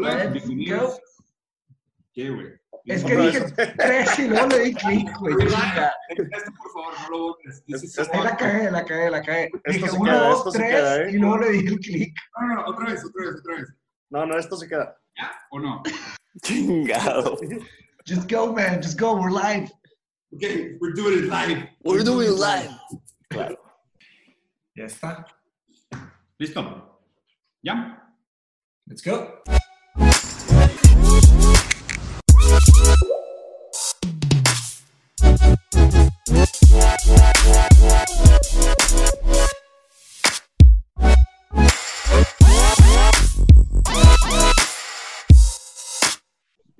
Hola, bienvenidos. ¿Qué, güey? Es que dije tres y luego le di clic, güey. Esto, por favor, no lo votes. Ahí la cagué, la cagué, la cagué. Dije uno, queda, dos, tres queda, ¿eh? y luego le di el clic. No, no, no, otra vez, otra vez, otra vez. No, no, esto se queda. ¿Ya o no? Chingado. Just go, man, just go, we're live. Ok, we're doing it live. We're doing live. Claro. Ya está. ¿Listo? ¿Ya? Let's go.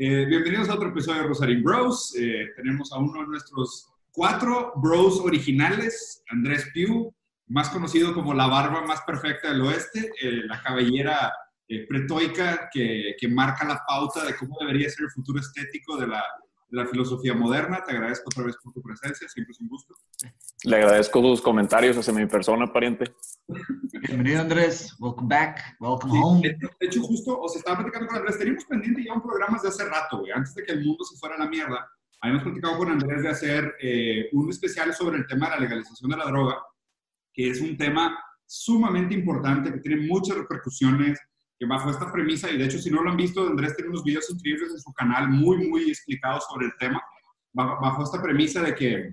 Eh, bienvenidos a otro episodio de Rosarín Bros. Eh, tenemos a uno de nuestros cuatro bros originales, Andrés Piu, más conocido como la barba más perfecta del oeste, eh, la cabellera pretoica que, que marca la pauta de cómo debería ser el futuro estético de la, la filosofía moderna. Te agradezco otra vez por tu presencia, siempre es un gusto. Le agradezco sus comentarios hacia mi persona, pariente. Bienvenido, Andrés. Welcome back. Welcome Sí, home. de, hecho, de hecho, justo, o sea, estaba platicando con Andrés, teníamos pendiente ya un programa de hace rato, güey, antes de que el mundo se fuera a la mierda. Habíamos platicado con Andrés de hacer eh, un especial sobre el tema de la legalización de la droga, que es un tema sumamente importante, que tiene muchas repercusiones, que bajo esta premisa, y de hecho, si no lo han visto, Andrés tiene unos videos increíbles en su canal, muy, muy explicados sobre el tema, bajo, esta premisa de que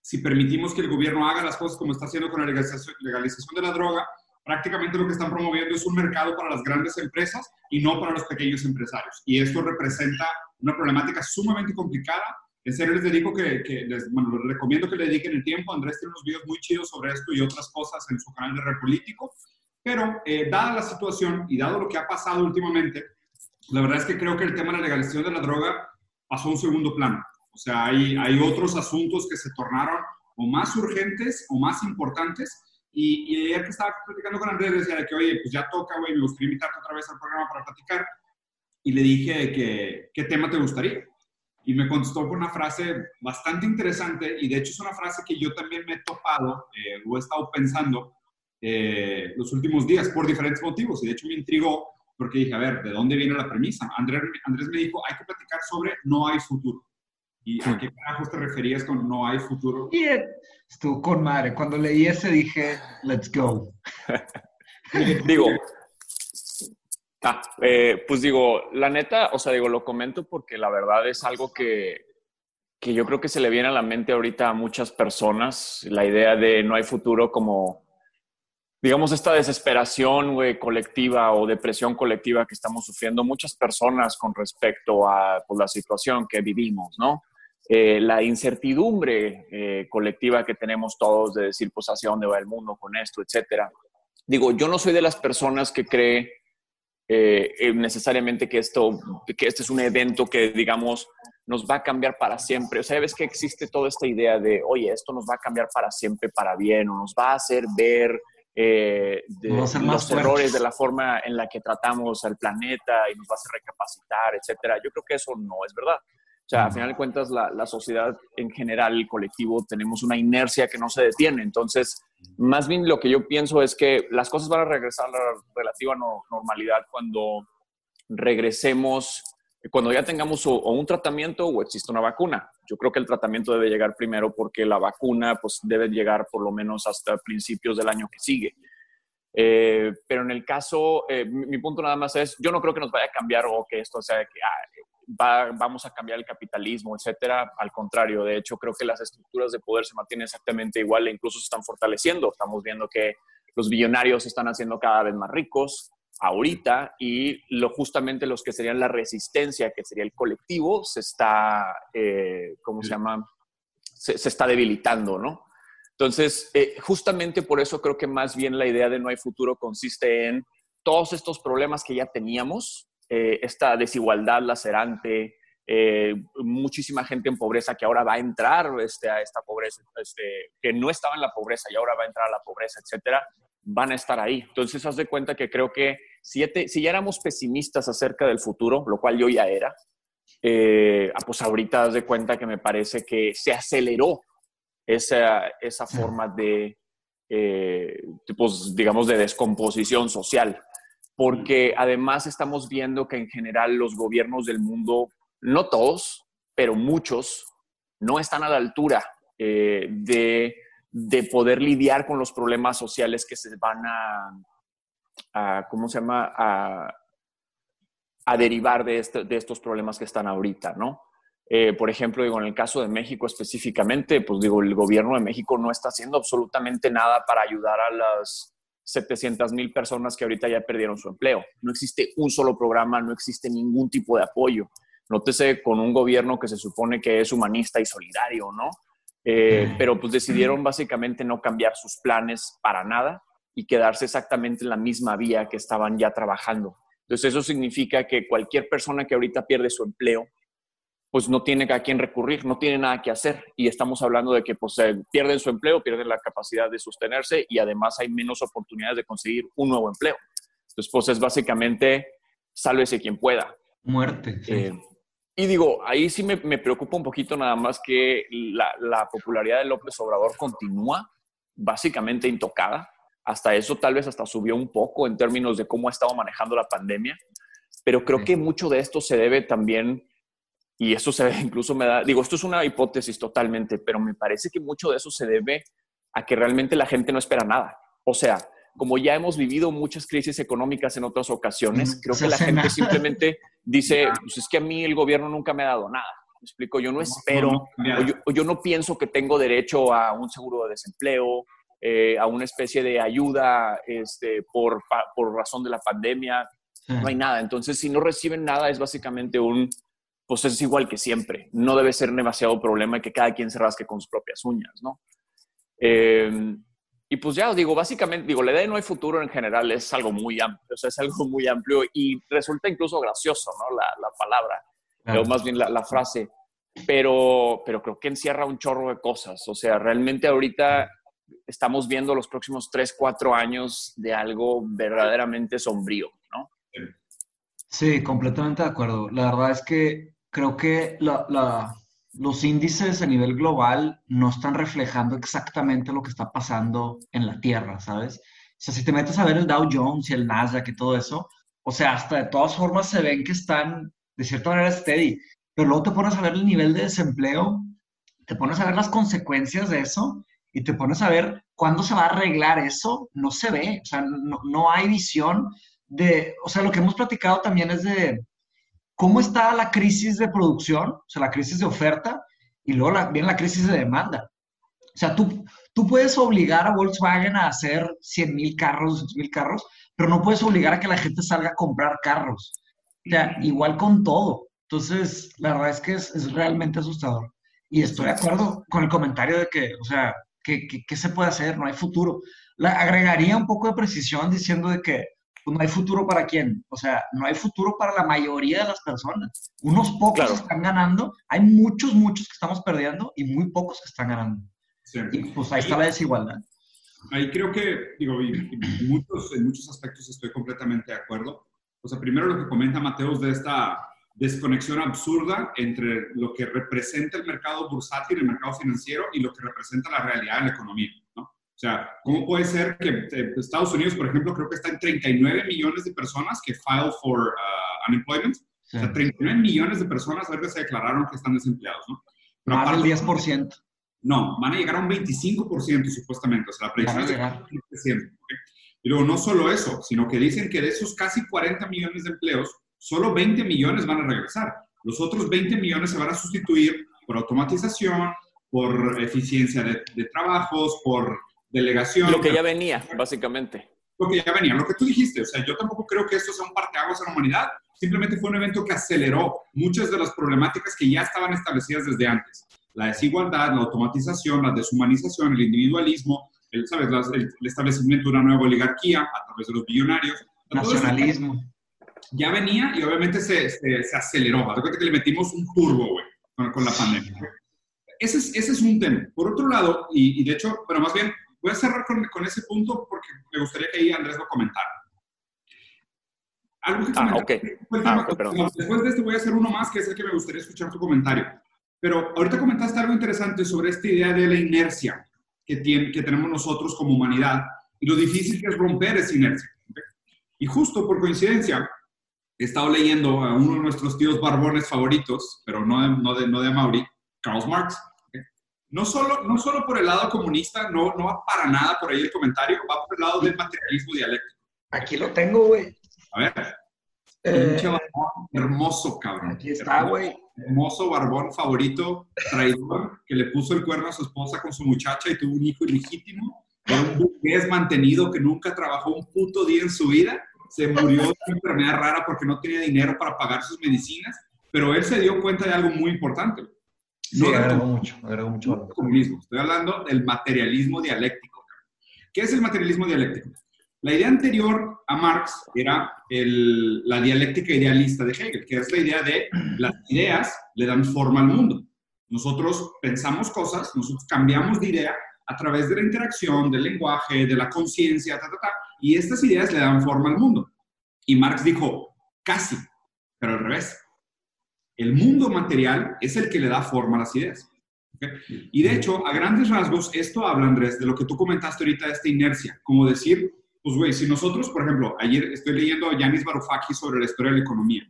si permitimos que el gobierno haga las cosas como está haciendo con la legalización de la droga, prácticamente lo que están promoviendo es un mercado para las grandes empresas y no para los pequeños empresarios. Y esto representa una problemática sumamente complicada. En serio, les dedico que, que les, bueno, les recomiendo que le dediquen el tiempo. Andrés tiene unos videos muy chidos sobre esto y otras cosas en su canal de Repolítico. Pero, eh, dada la situación y dado lo que ha pasado últimamente, la verdad es que creo que el tema de la legalización de la droga pasó a un segundo plano. O sea, hay, hay otros asuntos que se tornaron o más urgentes o más importantes. Y, y ayer que estaba platicando con Andrés, decía de que, oye, pues ya toca, güey, me gustaría invitarte otra vez al programa para platicar. Y le dije que, ¿qué tema te gustaría? Y me contestó con una frase bastante interesante, y de hecho es una frase que yo también me he topado, eh, o he estado pensando eh, los últimos días por diferentes motivos. Y de hecho me intrigó porque dije, a ver, ¿de dónde viene la premisa? Andrés, Andrés me dijo, hay que platicar sobre no hay futuro. ¿Y a qué carajos te referías con no hay futuro? Y eh, estuvo con madre. Cuando leí ese dije, let's go. Digo, ah, eh, pues digo, la neta, o sea, digo, lo comento porque la verdad es algo que, que yo creo que se le viene a la mente ahorita a muchas personas, la idea de no hay futuro como, digamos, esta desesperación güey, colectiva o depresión colectiva que estamos sufriendo muchas personas con respecto a pues, la situación que vivimos, ¿no? Eh, la incertidumbre eh, colectiva que tenemos todos de decir, pues, hacia dónde va el mundo con esto, etcétera. Digo, yo no soy de las personas que cree eh, necesariamente que esto, que este es un evento que, digamos, nos va a cambiar para siempre. O sea, ves que existe toda esta idea de, oye, esto nos va a cambiar para siempre, para bien, o nos va a hacer ver eh, de a los fuertes. errores de la forma en la que tratamos al planeta y nos va a hacer recapacitar, etcétera. Yo creo que eso no es verdad. O sea, al final de cuentas, la, la sociedad en general, el colectivo, tenemos una inercia que no se detiene. Entonces, más bien lo que yo pienso es que las cosas van a regresar a la relativa no- normalidad cuando regresemos, cuando ya tengamos o, o un tratamiento o existe una vacuna. Yo creo que el tratamiento debe llegar primero porque la vacuna pues debe llegar por lo menos hasta principios del año que sigue. Eh, pero en el caso, eh, mi, mi punto nada más es, yo no creo que nos vaya a cambiar o que esto sea que ah, va- vamos a cambiar el capitalismo, etcétera. Al contrario, de hecho, creo que las estructuras de poder se mantienen exactamente igual e incluso se están fortaleciendo. Estamos viendo que los billonarios se están haciendo cada vez más ricos ahorita y lo, justamente los que serían la resistencia, que sería el colectivo, se está, eh, ¿cómo se llama? Se, se está debilitando, ¿no? Entonces, eh, justamente por eso creo que más bien la idea de no hay futuro consiste en todos estos problemas que ya teníamos, eh, esta desigualdad lacerante, eh, muchísima gente en pobreza que ahora va a entrar este, a esta pobreza, este, que no estaba en la pobreza y ahora va a entrar a la pobreza, etcétera, van a estar ahí. Entonces, haz de cuenta que creo que si te- si ya éramos pesimistas acerca del futuro, lo cual yo ya era, eh, ah, pues ahorita haz de cuenta que me parece que se aceleró esa, esa forma de, eh, pues, digamos, de descomposición social. porque además estamos viendo que en general los gobiernos del mundo, no todos, pero muchos, no están a la altura eh, de, de, poder lidiar con los problemas sociales que se van a, ¿cómo se llama?, a, a derivar de, este, de, estos problemas que están ahorita, ¿no? Eh, por ejemplo, digo, en el caso de México específicamente, pues digo, el gobierno de México no está haciendo absolutamente nada para ayudar a las 700 mil personas que ahorita ya perdieron su empleo. No existe un solo programa, no existe ningún tipo de apoyo. Nótese con un gobierno que se supone que es humanista y solidario, ¿no? Eh, pero pues decidieron básicamente no cambiar sus planes para nada y quedarse exactamente en la misma vía que estaban ya trabajando. Entonces eso significa que cualquier persona que ahorita pierde su empleo, pues no tiene a quién recurrir, no tiene nada que hacer. Y estamos hablando de que pues pierden su empleo, pierden la capacidad de sostenerse y además hay menos oportunidades de conseguir un nuevo empleo. Entonces pues es básicamente sálvese quien pueda. Muerte. Eh, y digo, ahí sí me, me, preocupa un poquito nada más que la, la popularidad de López Obrador continúa básicamente intocada. Hasta eso tal vez hasta subió un poco en términos de cómo ha estado manejando la pandemia, pero creo que mucho de esto se debe también, y eso se incluso me da, digo, esto es una hipótesis totalmente, pero me parece que mucho de eso se debe a que realmente la gente no espera nada. O sea, como ya hemos vivido muchas crisis económicas en otras ocasiones, creo que la gente simplemente dice, pues es que a mí el gobierno nunca me ha dado nada. Me explico, yo no espero, o yo, o yo no pienso que tengo derecho a un seguro de desempleo, eh, a una especie de ayuda este, por, por razón de la pandemia. No hay nada. Entonces, si no reciben nada, es básicamente un, pues es igual que siempre. No debe ser demasiado problema que cada quien se rasque con sus propias uñas, ¿no? Eh, y pues ya os digo, básicamente, digo, la idea de no hay futuro en general es algo muy amplio, o sea, es algo muy amplio y resulta incluso gracioso, ¿no? La, la palabra, o más bien la, la, frase, pero, pero creo que encierra un chorro de cosas, o sea, realmente ahorita estamos viendo los próximos 3, 4 años de algo verdaderamente sombrío, ¿no? Sí, completamente de acuerdo. La verdad es que creo que la, la, los índices a nivel global no están reflejando exactamente lo que está pasando en la Tierra, ¿sabes? O sea, si te metes a ver el Dow Jones y el Nasdaq y todo eso, o sea, hasta de todas formas se ven que están de cierta manera steady, pero luego te pones a ver el nivel de desempleo, te pones a ver las consecuencias de eso y te pones a ver cuándo se va a arreglar eso, no se ve, o sea, no, no, hay visión de, o sea, lo que hemos platicado también es de cómo está la crisis de producción, o sea, la crisis de oferta, y luego la, viene la crisis de demanda. O sea, tú, tú puedes obligar a Volkswagen a hacer 100 mil carros, 200 mil carros, pero no puedes obligar a que la gente salga a comprar carros. O sea, igual con todo. Entonces, la verdad es que es, es realmente asustador. Y estoy de acuerdo con el comentario de que, o sea, ¿qué, qué, qué se puede hacer? No hay futuro. La, agregaría un poco de precisión diciendo de que pues, no hay futuro para quién. O sea, no hay futuro para la mayoría de las personas. Unos pocos claro. están ganando, hay muchos, muchos que estamos perdiendo y muy pocos que están ganando. Sí. Y pues ahí está la desigualdad. Ahí creo que, digo, y, y muchos, en muchos aspectos estoy completamente de acuerdo. O sea, primero lo que comenta Mateos de esta desconexión absurda entre lo que representa el mercado bursátil, el mercado financiero y lo que representa la realidad de la economía. O sea, ¿cómo puede ser que eh, Estados Unidos, por ejemplo, creo que está en 39 millones de personas que file for uh, unemployment? Sí. O sea, 39 millones de personas a ver se declararon que están desempleados, ¿no? Pero Más del 10%. No, van a llegar a un 25% supuestamente. O sea, la predicción es de 25%. ¿okay? Y luego no solo eso, sino que dicen que de esos casi 40 millones de empleos, solo 20 millones van a regresar. Los otros 20 millones se van a sustituir por automatización, por eficiencia de, de trabajos, por delegación. Lo que ya venía, básicamente. Lo que ya venía, lo que tú dijiste. O sea, yo tampoco creo que esto sea un parteaguas en la humanidad. Simplemente fue un evento que aceleró muchas de las problemáticas que ya estaban establecidas desde antes. La desigualdad, la automatización, la deshumanización, el individualismo, el, ¿sabes? el, el establecimiento de una nueva oligarquía a través de los billonarios. Nacionalismo ya venía y obviamente se, se, se aceleró. Cuenta que le metimos un turbo, güey, con, con, la pandemia. Ese es, ese es un tema. Por otro lado, y, y de hecho, pero más bien, voy a cerrar con, con, ese punto porque me gustaría que ahí Andrés lo comentara. Algo que ah, okay. ah, okay, después de este voy a hacer uno más, que es el que me gustaría escuchar tu comentario. Pero ahorita comentaste algo interesante sobre esta idea de la inercia que, tiene, que tenemos nosotros como humanidad y lo difícil que es romper esa inercia. Y justo por coincidencia, he estado leyendo a uno de nuestros tíos barbones favoritos, pero no de, no de, no de Mauri, Karl Marx. No solo, no solo por el lado comunista, no, no va para nada por ahí el comentario, va por el lado del materialismo dialéctico. Aquí lo tengo, güey. A ver. Eh, hermoso, cabrón. Aquí está, güey. Hermoso barbón favorito, traidor, que le puso el cuerno a su esposa con su muchacha y tuvo un hijo ilegítimo. Era un burgués mantenido que nunca trabajó un puto día en su vida. Se murió de una enfermedad rara porque no tenía dinero para pagar sus medicinas. Pero él se dio cuenta de algo muy importante. Sí, No agregó mucho, agregó mucho comunismo. Estoy hablando del materialismo dialéctico. ¿Qué es el materialismo dialéctico? La idea anterior a Marx era el- la dialéctica idealista de Hegel, que es la idea de las ideas le dan forma al mundo. Nosotros pensamos cosas, nosotros cambiamos de idea a través de la interacción, del lenguaje, de la conciencia, ta, ta, ta, y estas ideas le dan forma al mundo. Y Marx dijo, casi, pero al revés. El mundo material es el que le da forma a las ideas. Y de hecho, a grandes rasgos, esto habla, Andrés, de lo que tú comentaste ahorita, de esta inercia. Como decir, pues, güey, si nosotros, por ejemplo, ayer estoy leyendo a Yanis Varoufakis sobre la historia de la economía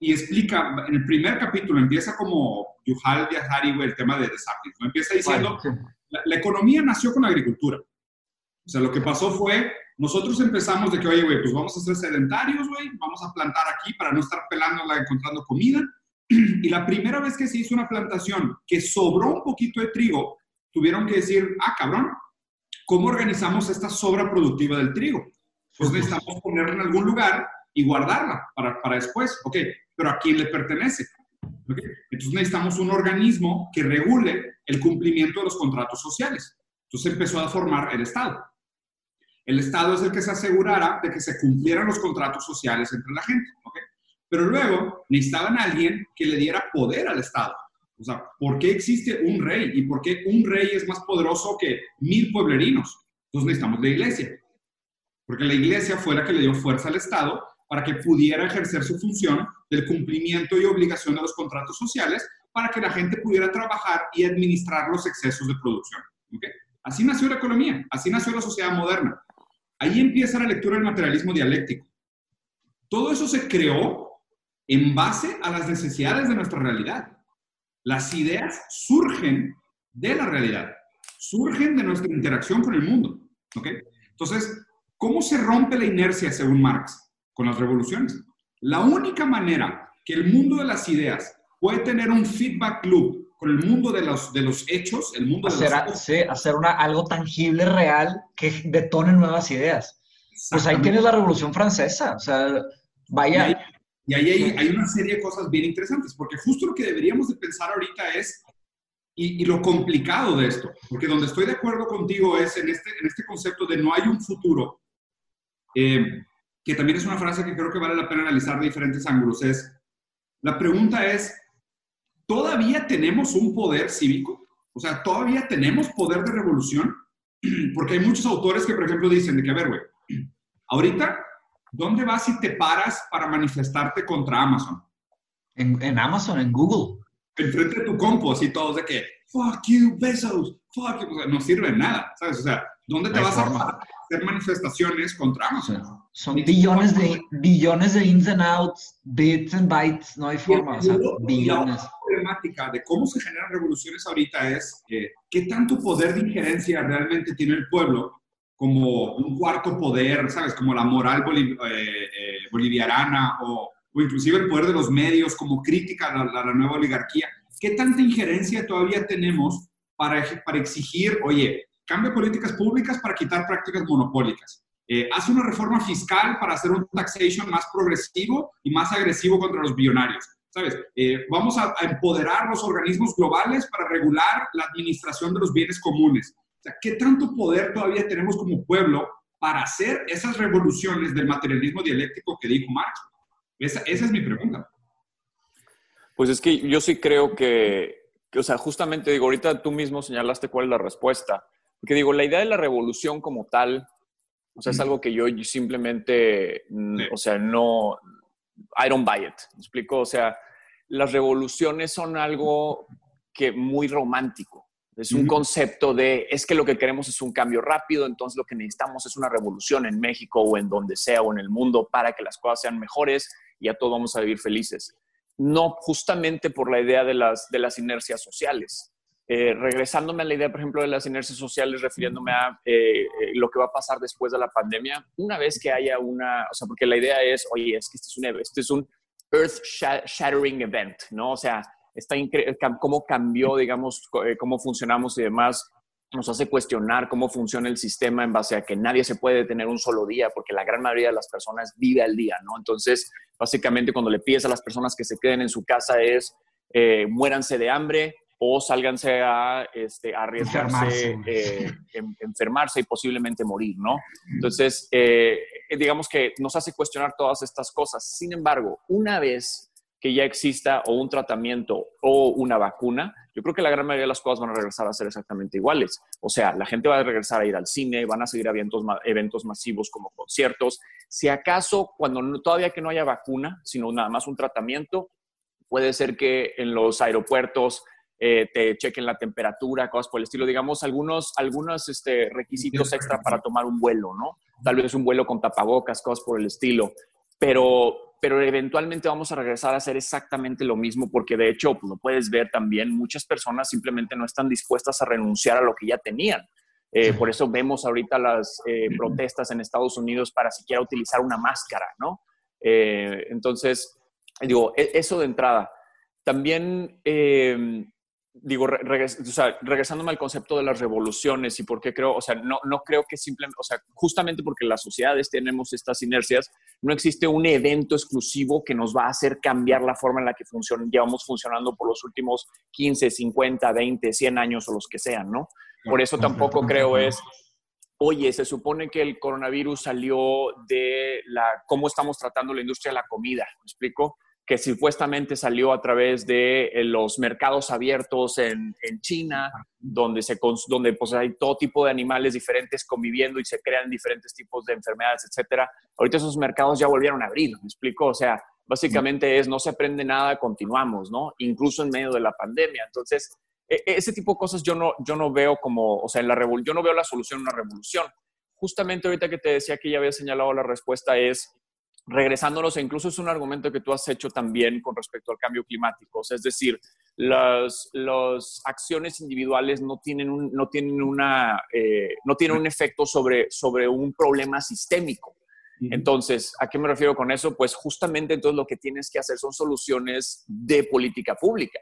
y explica, en el primer capítulo empieza como Yuval Yahari, güey, el tema de desastres. ¿no? Empieza diciendo, Bueno, sí. la, la economía nació con la agricultura. O sea, lo que pasó fue, nosotros empezamos de que, oye, güey, pues vamos a ser sedentarios, güey, vamos a plantar aquí para no estar pelándola encontrando comida. Y la primera vez que se hizo una plantación que sobró un poquito de trigo, tuvieron que decir, ah, cabrón, ¿cómo organizamos esta sobra productiva del trigo? Pues necesitamos ponerla en algún lugar y guardarla para, para después. Ok, pero ¿a quién le pertenece? Ok, Entonces necesitamos un organismo que regule el cumplimiento de los contratos sociales. Entonces empezó a formar el Estado. El Estado es el que se asegurara de que se cumplieran los contratos sociales entre la gente. ¿ok? Pero luego necesitaban a alguien que le diera poder al Estado. O sea, ¿por qué existe un rey? ¿Y por qué un rey es más poderoso que mil pueblerinos? Entonces necesitamos la iglesia. Porque la iglesia fue la que le dio fuerza al Estado para que pudiera ejercer su función del cumplimiento y obligación de los contratos sociales para que la gente pudiera trabajar y administrar los excesos de producción. ¿ok? Así nació la economía, así nació la sociedad moderna. Ahí empieza la lectura del materialismo dialéctico. Todo eso se creó en base a las necesidades de nuestra realidad. Las ideas surgen de la realidad, surgen de nuestra interacción con el mundo. ¿ok? Entonces, ¿cómo se rompe la inercia según Marx? Con las revoluciones. La única manera que el mundo de las ideas puede tener un feedback loop con el mundo de los, de los hechos, el mundo de Hacer, los a- sí, hacer una, algo tangible, real, que detone nuevas ideas. Pues ahí tienes la Revolución Francesa. O sea, vaya, y ahí hay, hay una serie de cosas bien interesantes, porque justo lo que deberíamos de pensar ahorita es, y, y lo complicado de esto, porque donde estoy de acuerdo contigo es en este, en este concepto de no hay un futuro, eh, que también es una frase que creo que vale la pena analizar de diferentes ángulos, es, la pregunta es, ¿todavía tenemos un poder cívico? O sea, ¿todavía tenemos poder de revolución? Porque hay muchos autores que, por ejemplo, dicen de que, a ver, güey, ahorita, ¿dónde vas y te paras para manifestarte contra Amazon? en, en Amazon, en Google. Enfrente de tu compo, así todos de que, fuck you, Bezos, fuck you, o sea, no sirve de nada, ¿sabes? O sea, ¿dónde No te hay vas forma. a hacer manifestaciones contra Amazon? son billones de, billones de ins and outs, bits and bytes, no hay forma, o sea, la billones. otra problemática de cómo se generan revoluciones ahorita es eh, qué tanto poder de injerencia realmente tiene el pueblo como un cuarto poder, ¿sabes? Como la moral boliv- eh, eh, boliviana o, o inclusive el poder de los medios como crítica a la, a la nueva oligarquía. ¿Qué tanta injerencia todavía tenemos para, para exigir, oye, cambia políticas públicas para quitar prácticas monopólicas? Eh, haz una reforma fiscal para hacer un taxation más progresivo y más agresivo contra los billonarios. ¿Sabes? Eh, vamos a, a empoderar los organismos globales para regular la administración de los bienes comunes. O sea, ¿qué tanto poder todavía tenemos como pueblo para hacer esas revoluciones del materialismo dialéctico que dijo Marx? Esa, esa es mi pregunta. Pues es que yo sí creo que, que, o sea, justamente digo, ahorita tú mismo señalaste cuál es la respuesta. Porque digo, la idea de la revolución como tal, o sea, es algo que yo simplemente, mm, Sí. o sea, no, I don't buy it. ¿Me explico? O sea, las revoluciones son algo que muy romántico. Es un concepto de, es que lo que queremos es un cambio rápido, entonces lo que necesitamos es una revolución en México o en donde sea o en el mundo para que las cosas sean mejores y a todos vamos a vivir felices. No justamente por la idea de las, de las inercias sociales. Eh, regresándome a la idea, por ejemplo, de las inercias sociales, refiriéndome a eh, eh, lo que va a pasar después de la pandemia, una vez que haya una, o sea, porque la idea es, oye, es que este es un, este es un earth shattering event, ¿no? O sea, está cómo cambió, digamos, eh, cómo funcionamos y demás, nos hace cuestionar cómo funciona el sistema en base a que nadie se puede detener un solo día, porque la gran mayoría de las personas vive al día, ¿no? Entonces, básicamente cuando le pides a las personas que se queden en su casa es, eh, muéranse de hambre o sálganse a este, arriesgarse, enfermarse. Eh, enfermarse y posiblemente morir, ¿no? Entonces, digamos que nos hace cuestionar todas estas cosas. Sin embargo, una vez que ya exista o un tratamiento o una vacuna, yo creo que la gran mayoría de las cosas van a regresar a ser exactamente iguales. O sea, la gente va a regresar a ir al cine, van a seguir eventos, eventos masivos como conciertos. Si acaso, cuando todavía que no haya vacuna, sino nada más un tratamiento, puede ser que en los aeropuertos eh, te chequen la temperatura, cosas por el estilo, digamos, algunos, algunos este, requisitos extra para tomar un vuelo, ¿no? Tal vez un vuelo con tapabocas, cosas por el estilo. Pero pero eventualmente vamos a regresar a hacer exactamente lo mismo porque de hecho, pues, lo puedes ver también, muchas personas simplemente no están dispuestas a renunciar a lo que ya tenían. Eh, por eso vemos ahorita las eh, protestas en Estados Unidos para siquiera utilizar una máscara, ¿no? Eh, entonces, digo, e, eso de entrada. También digo, regresándome al concepto de las revoluciones y por qué creo, o sea, no, no creo que simplemente, o sea, justamente porque las sociedades tenemos estas inercias, no existe un evento exclusivo que nos va a hacer cambiar la forma en la que funciona, llevamos funcionando por los últimos 15, 50, 20, 100 años o los que sean, ¿no? Por eso tampoco creo es, oye, se supone que el coronavirus salió de la, cómo estamos tratando la industria de la comida, ¿me explico? Que supuestamente salió a través de eh, los mercados abiertos en, China, donde, se, donde pues, hay todo tipo de animales diferentes conviviendo y se crean diferentes tipos de enfermedades, etcétera. Ahorita esos mercados ya volvieron a abrir, ¿me explico? O sea, básicamente es no se aprende nada, continuamos, ¿no? Incluso en medio de la pandemia. Entonces, e, e, ese tipo de cosas yo no, yo no veo como, o sea, en la yo no veo la solución en una revolución. Justamente ahorita que te decía que ya había señalado la respuesta es regresándonos, e incluso es un argumento que tú has hecho también con respecto al cambio climático, es decir, las, acciones individuales no tienen un, no tienen una, eh, no tienen un efecto sobre, sobre un problema sistémico. Entonces, ¿a qué me refiero con eso? Pues justamente entonces lo que tienes que hacer son soluciones de política pública.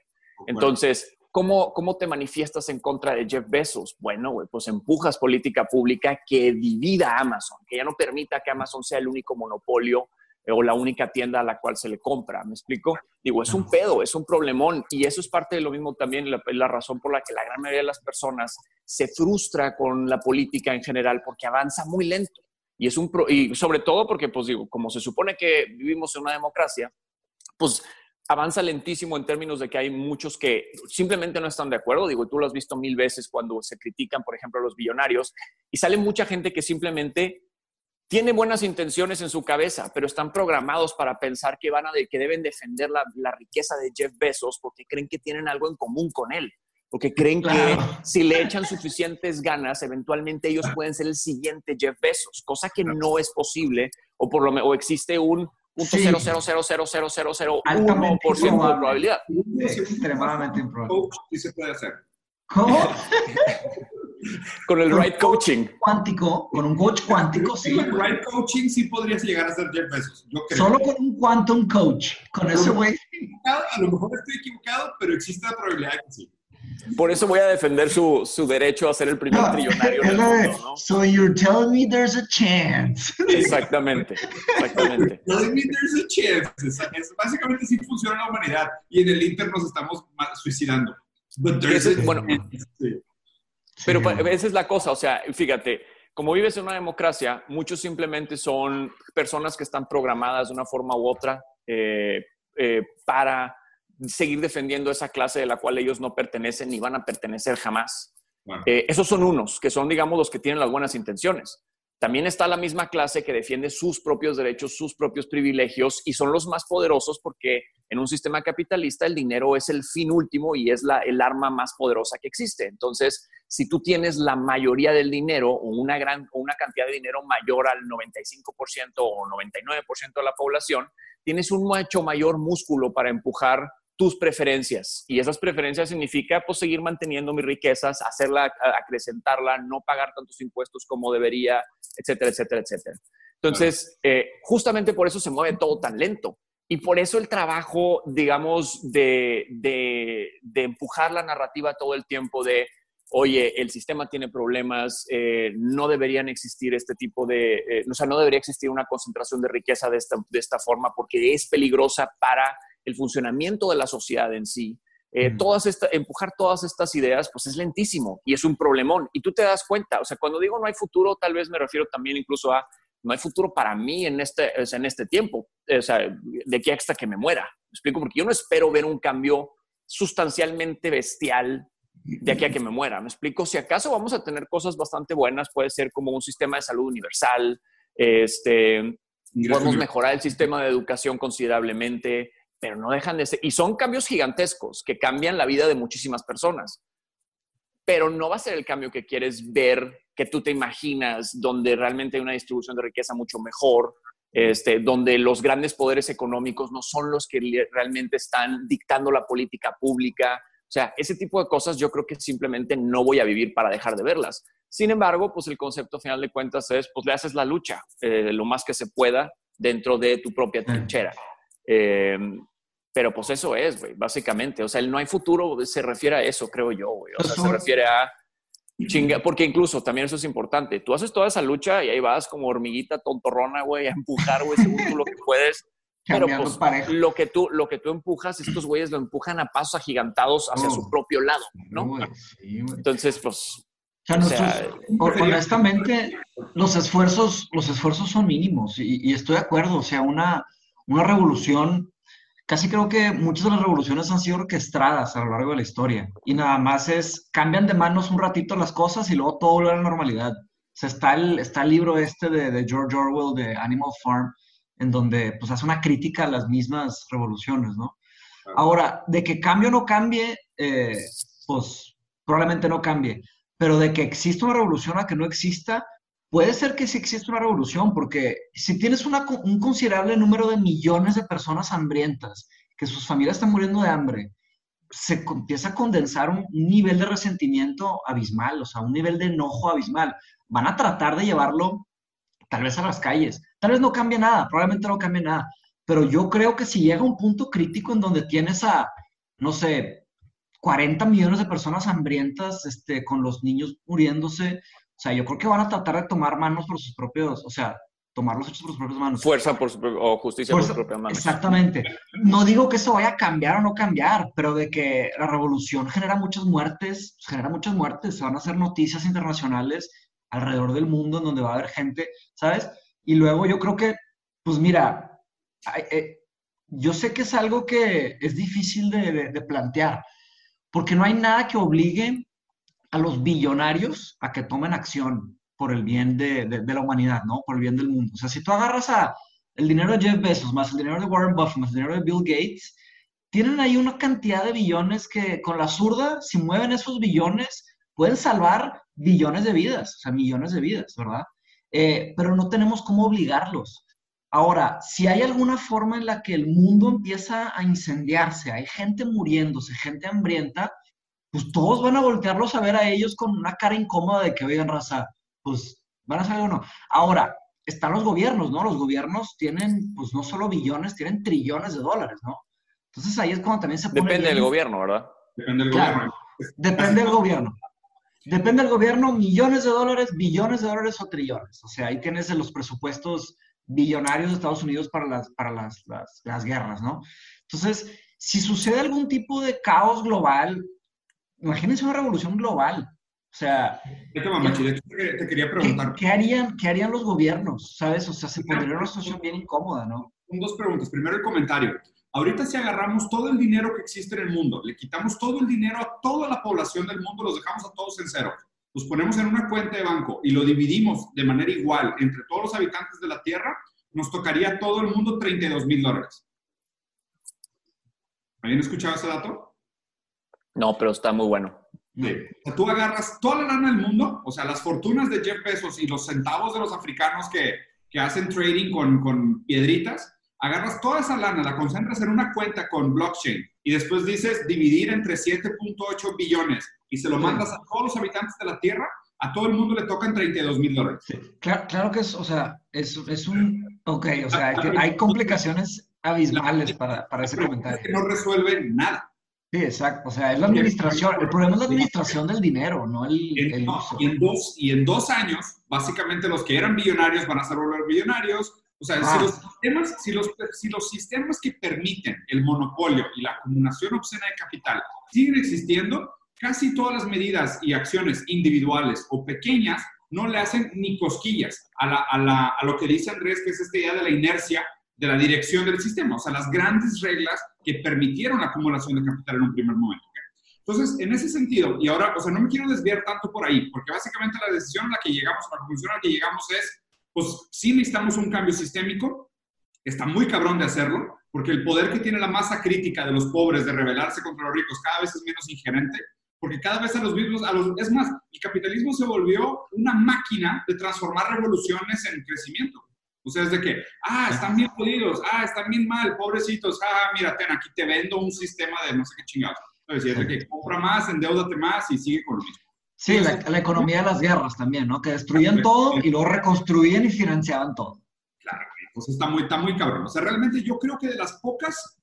Entonces, ¿cómo, cómo te manifiestas en contra de Jeff Bezos? Bueno, pues empujas política pública que divida a Amazon, que ya no permita que Amazon sea el único monopolio o la única tienda a la cual se le compra. ¿Me explico? Digo, es un pedo, es un problemón y eso es parte de lo mismo también, la, la razón por la que la gran mayoría de las personas se frustra con la política en general porque avanza muy lento. Y, es un y sobre todo porque, pues digo, como se supone que vivimos en una democracia, pues avanza lentísimo en términos de que hay muchos que simplemente no están de acuerdo. Digo, tú lo has visto mil veces cuando se critican, por ejemplo, a los billonarios, y sale mucha gente que simplemente tiene buenas intenciones en su cabeza, pero están programados para pensar que, van a que deben defender la, riqueza de Jeff Bezos porque creen que tienen algo en común con él, porque creen que si le echan suficientes ganas, eventualmente ellos pueden ser el siguiente Jeff Bezos, cosa que no es posible, o por lo o existe un punto cero cero cero cero cero cero cero uno por ciento de probabilidad. Extremadamente improbable. Sí se puede hacer. ¿Cómo? con el right coaching. Cuántico, con un coach cuántico, sí. Con el right coaching sí podrías llegar a Bezos. Yo creo. Solo con un quantum coach. Con ese güey. A lo mejor estoy equivocado, pero existe la probabilidad de que sí. Por eso voy a defender su, su derecho a ser el primer trillonario del mundo, ¿no? So you're telling me there's a chance. Exactamente, exactamente. telling me there's a chance. Es, básicamente sí funciona la humanidad y en el Inter nos estamos suicidando. But there's a, bueno, sí. Pero esa es la cosa, o sea, fíjate, como vives en una democracia, muchos simplemente son personas que están programadas de una forma u otra eh, eh, para seguir defendiendo esa clase de la cual ellos no pertenecen ni van a pertenecer jamás. Eh, esos son unos, que son, digamos, los que tienen las buenas intenciones. También está la misma clase que defiende sus propios derechos, sus propios privilegios y son los más poderosos porque En un sistema capitalista el dinero es el fin último y es la, el arma más poderosa que existe. Entonces, si tú tienes la mayoría del dinero o una, gran, o una cantidad de dinero mayor al 95% o 99% de la población, tienes un mucho mayor músculo para empujar tus preferencias. Y esas preferencias significa pues, seguir manteniendo mis riquezas, hacerla, acrecentarla, no pagar tantos impuestos como debería, etcétera, etcétera, etcétera. Entonces, eh, justamente por eso se mueve todo tan lento. Y por eso el trabajo, digamos, de, de, empujar la narrativa todo el tiempo de, oye, el sistema tiene problemas, eh, no deberían existir este tipo de, eh, o sea, no debería existir una concentración de riqueza de esta, de esta forma porque es peligrosa para el funcionamiento de la sociedad en sí. todas esta, empujar todas estas ideas, pues es lentísimo y es un problemón. Y tú te das cuenta, o sea, cuando digo no hay futuro, tal vez me refiero también incluso a no hay futuro para mí en este, en este tiempo, o sea, de aquí hasta que me muera. ¿Me explico? Porque yo no espero ver un cambio sustancialmente bestial de aquí a que me muera. ¿Me explico? Si acaso vamos a tener cosas bastante buenas, puede ser como un sistema de salud universal, este, podemos mejorar el sistema de educación considerablemente, pero no dejan de ser, y son cambios gigantescos que cambian la vida de muchísimas personas pero no va a ser el cambio que quieres ver, que tú te imaginas, donde realmente hay una distribución de riqueza mucho mejor, este, donde los grandes poderes económicos no son los que realmente están dictando la política pública. O sea, ese tipo de cosas yo creo que simplemente no voy a vivir para dejar de verlas. Sin embargo, pues el concepto final de cuentas es, pues le haces la lucha eh, lo más que se pueda dentro de tu propia trinchera. Eh, pero pues eso es, güey, básicamente. O sea, el no hay futuro se refiere a eso, creo yo, güey. O sea, se refiere a chinga, porque incluso también eso es importante. Tú haces toda esa lucha y ahí vas como hormiguita tontorrona, güey, a empujar, güey, según tú lo que puedes. Pero pues lo que, tú, lo que tú empujas, estos güeyes lo empujan a pasos agigantados hacia su propio lado, ¿no? Entonces, pues... O sea, honestamente, los esfuerzos, los esfuerzos son mínimos y, y, estoy de acuerdo. O sea, una, una revolución casi creo que muchas de las revoluciones han sido orquestadas a lo largo de la historia y nada más es, cambian de manos un ratito las cosas y luego todo vuelve a la normalidad. O sea, está el, está el libro este de, George Orwell de Animal Farm, en donde pues hace una crítica a las mismas revoluciones, ¿no? Ahora, de que cambie o no cambie, eh, pues probablemente no cambie, pero de que exista una revolución a que no exista, puede ser que sí exista una revolución, porque si tienes un considerable número de millones de personas hambrientas, que sus familias están muriendo de hambre, se empieza a condensar un, nivel de resentimiento abismal, o sea, un nivel de enojo abismal. Van a tratar de llevarlo tal vez a las calles. Tal vez no cambie nada, probablemente no cambie nada, pero yo creo que si llega un punto crítico en donde tienes a, no sé, 40 millones de personas hambrientas, este, con los niños muriéndose, o sea, yo creo que van a tratar de tomar manos por sus propios, o sea, tomar los hechos por sus propias manos. Fuerza por su, o justicia por sus propias manos. Exactamente. No digo que eso vaya a cambiar o no cambiar, pero de que la revolución genera muchas muertes, pues, genera muchas muertes, se van a hacer noticias internacionales alrededor del mundo en donde va a haber gente, ¿sabes? Y luego yo creo que, pues mira, eh, yo sé que es algo que es difícil de, de plantear, porque no hay nada que obligue a los billonarios a que tomen acción por el bien de, la humanidad, ¿no? Por el bien del mundo. O sea, si tú agarras a el dinero de Jeff Bezos, más el dinero de Warren Buffett, más el dinero de Bill Gates, tienen ahí una cantidad de billones que con la zurda, si mueven esos billones, pueden salvar billones de vidas, o sea, millones de vidas, ¿verdad? Eh, pero no tenemos cómo obligarlos. Ahora, si hay alguna forma en la que el mundo empieza a incendiarse, hay gente muriéndose, gente hambrienta, pues todos van a voltearlos a ver a ellos con una cara incómoda de que, oigan, raza, pues van a salir o no. Ahora, están los gobiernos, ¿no? Los gobiernos tienen, pues no solo billones, tienen trillones de dólares, ¿no? Entonces ahí es cuando también se pone... Depende del gobierno, ¿verdad? Depende del gobierno. Depende del gobierno. Depende del gobierno, millones de dólares, billones de dólares o trillones. O sea, ahí tienes los presupuestos billonarios de Estados Unidos para las, para las, las, las guerras, ¿no? Entonces, si sucede algún tipo de caos global, imagínense una revolución global. O sea, te, quería preguntar. ¿qué, harían, ¿Qué harían los gobiernos? ¿Sabes? O sea, se pondría una situación bien incómoda, ¿no? Dos preguntas. Primero el comentario. Ahorita si agarramos todo el dinero que existe en el mundo, le quitamos todo el dinero a toda la población del mundo, los dejamos a todos en cero, los ponemos en una cuenta de banco y lo dividimos de manera igual entre todos los habitantes de la Tierra, nos tocaría a todo el mundo 32 mil dólares. ¿Habían escuchado ese dato? No, pero está muy bueno. Sí. O sea, tú agarras toda la lana del mundo, o sea, las fortunas de Jeff Bezos y los centavos de los africanos que, que hacen trading con, con piedritas, agarras toda esa lana, la concentras en una cuenta con blockchain y después dices dividir entre 7.8 billones y se lo mandas a todos los habitantes de la Tierra, a todo el mundo le tocan 32 mil dólares. Claro, claro que es, o sea, es, es un, ok, o sea, hay, que- hay complicaciones abismales para, para ese comentario. es que no resuelve nada. Sí, exacto, o sea, es la administración, el problema es la administración del dinero, no el, uso. y, en dos, y en dos años, básicamente los que eran billonarios van a ser volver billonarios. O sea, Ah. si, los sistemas, si, los, si los sistemas que permiten el monopolio y la acumulación obscena de capital siguen existiendo, casi todas las medidas y acciones individuales o pequeñas no le hacen ni cosquillas a, la- a la- a lo que dice Andrés, que es esta idea de la inercia de la dirección del sistema, o sea, las grandes reglas que permitieron la acumulación de capital en un primer momento. ¿ok? Entonces, en ese sentido, y ahora, o sea, no me quiero desviar tanto por ahí, porque básicamente la decisión a la que llegamos, la conclusión a la que llegamos es, pues sí necesitamos un cambio sistémico, está muy cabrón de hacerlo, porque el poder que tiene la masa crítica de los pobres de rebelarse contra los ricos cada vez es menos ingerente, porque cada vez a los mismos, a los, es más, el capitalismo se volvió una máquina de transformar revoluciones en crecimiento. O sea, es de que, ah, están bien jodidos, ah, están bien mal, pobrecitos, ah, mira, ten, aquí te vendo un sistema de no sé qué chingados. Entonces, es de que compra más, endeudate más y sigue con lo mismo. Sí, la, la economía de las guerras también, ¿no? Que destruían todo y luego reconstruían y financiaban todo. Claro, entonces está muy, está muy cabrón. O sea, realmente yo creo que de las pocas,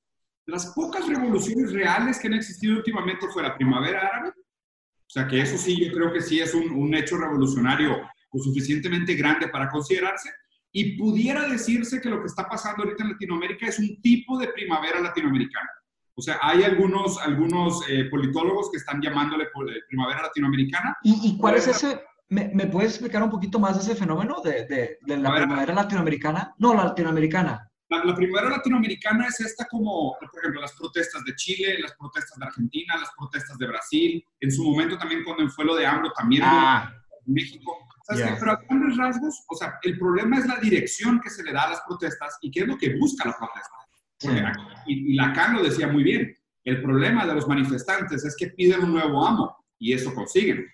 de las pocas revoluciones reales que han existido últimamente fue la primavera árabe. O sea, que eso sí, yo creo que sí es un, un hecho revolucionario lo suficientemente grande para considerarse. Y pudiera decirse que lo que está pasando ahorita en Latinoamérica es un tipo de primavera latinoamericana. O sea, hay algunos, algunos eh, politólogos que están llamándole eh, primavera latinoamericana. ¿Y, y cuál es ese? ¿Me, me puedes explicar un poquito más de ese fenómeno de, de, de la ver. primavera latinoamericana? No, la latinoamericana. La, la primavera latinoamericana es esta como, por ejemplo, las protestas de Chile, las protestas de Argentina, las protestas de Brasil. En su momento también cuando fue lo de AMLO también Ah, en México. ¿Sabes Ya. qué? Pero a grandes rasgos, o sea, el problema es la dirección que se le da a las protestas y qué es lo que busca la protesta. Porque Sí. aquí- y, Lacan lo decía muy bien. El problema de los manifestantes es que piden un nuevo amo y eso consiguen.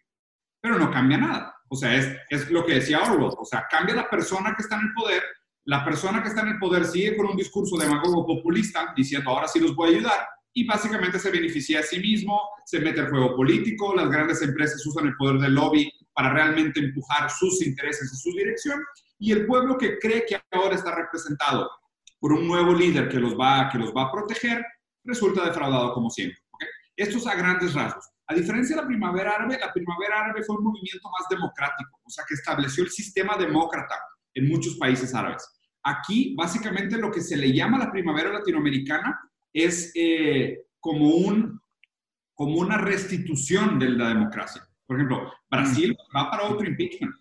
Pero no cambia nada. O sea, es, es lo que decía Orwell. O sea, cambia la persona que está en el poder. La persona que está en el poder sigue con un discurso demagogo populista diciendo ahora sí los voy a ayudar y básicamente se beneficia a sí mismo, se mete al juego político, las grandes empresas usan el poder del lobby para realmente empujar sus intereses y su dirección y el pueblo que cree que ahora está representado por un nuevo líder que los va, que los va a proteger, resulta defraudado como siempre. ¿ok? Esto es a grandes rasgos. A diferencia de la primavera árabe, la primavera árabe fue un movimiento más democrático, o sea, que estableció el sistema demócrata en muchos países árabes. Aquí, básicamente, lo que se le llama la primavera latinoamericana es eh, como, un, como una restitución de la democracia. Por ejemplo, Brasil va para otro impeachment.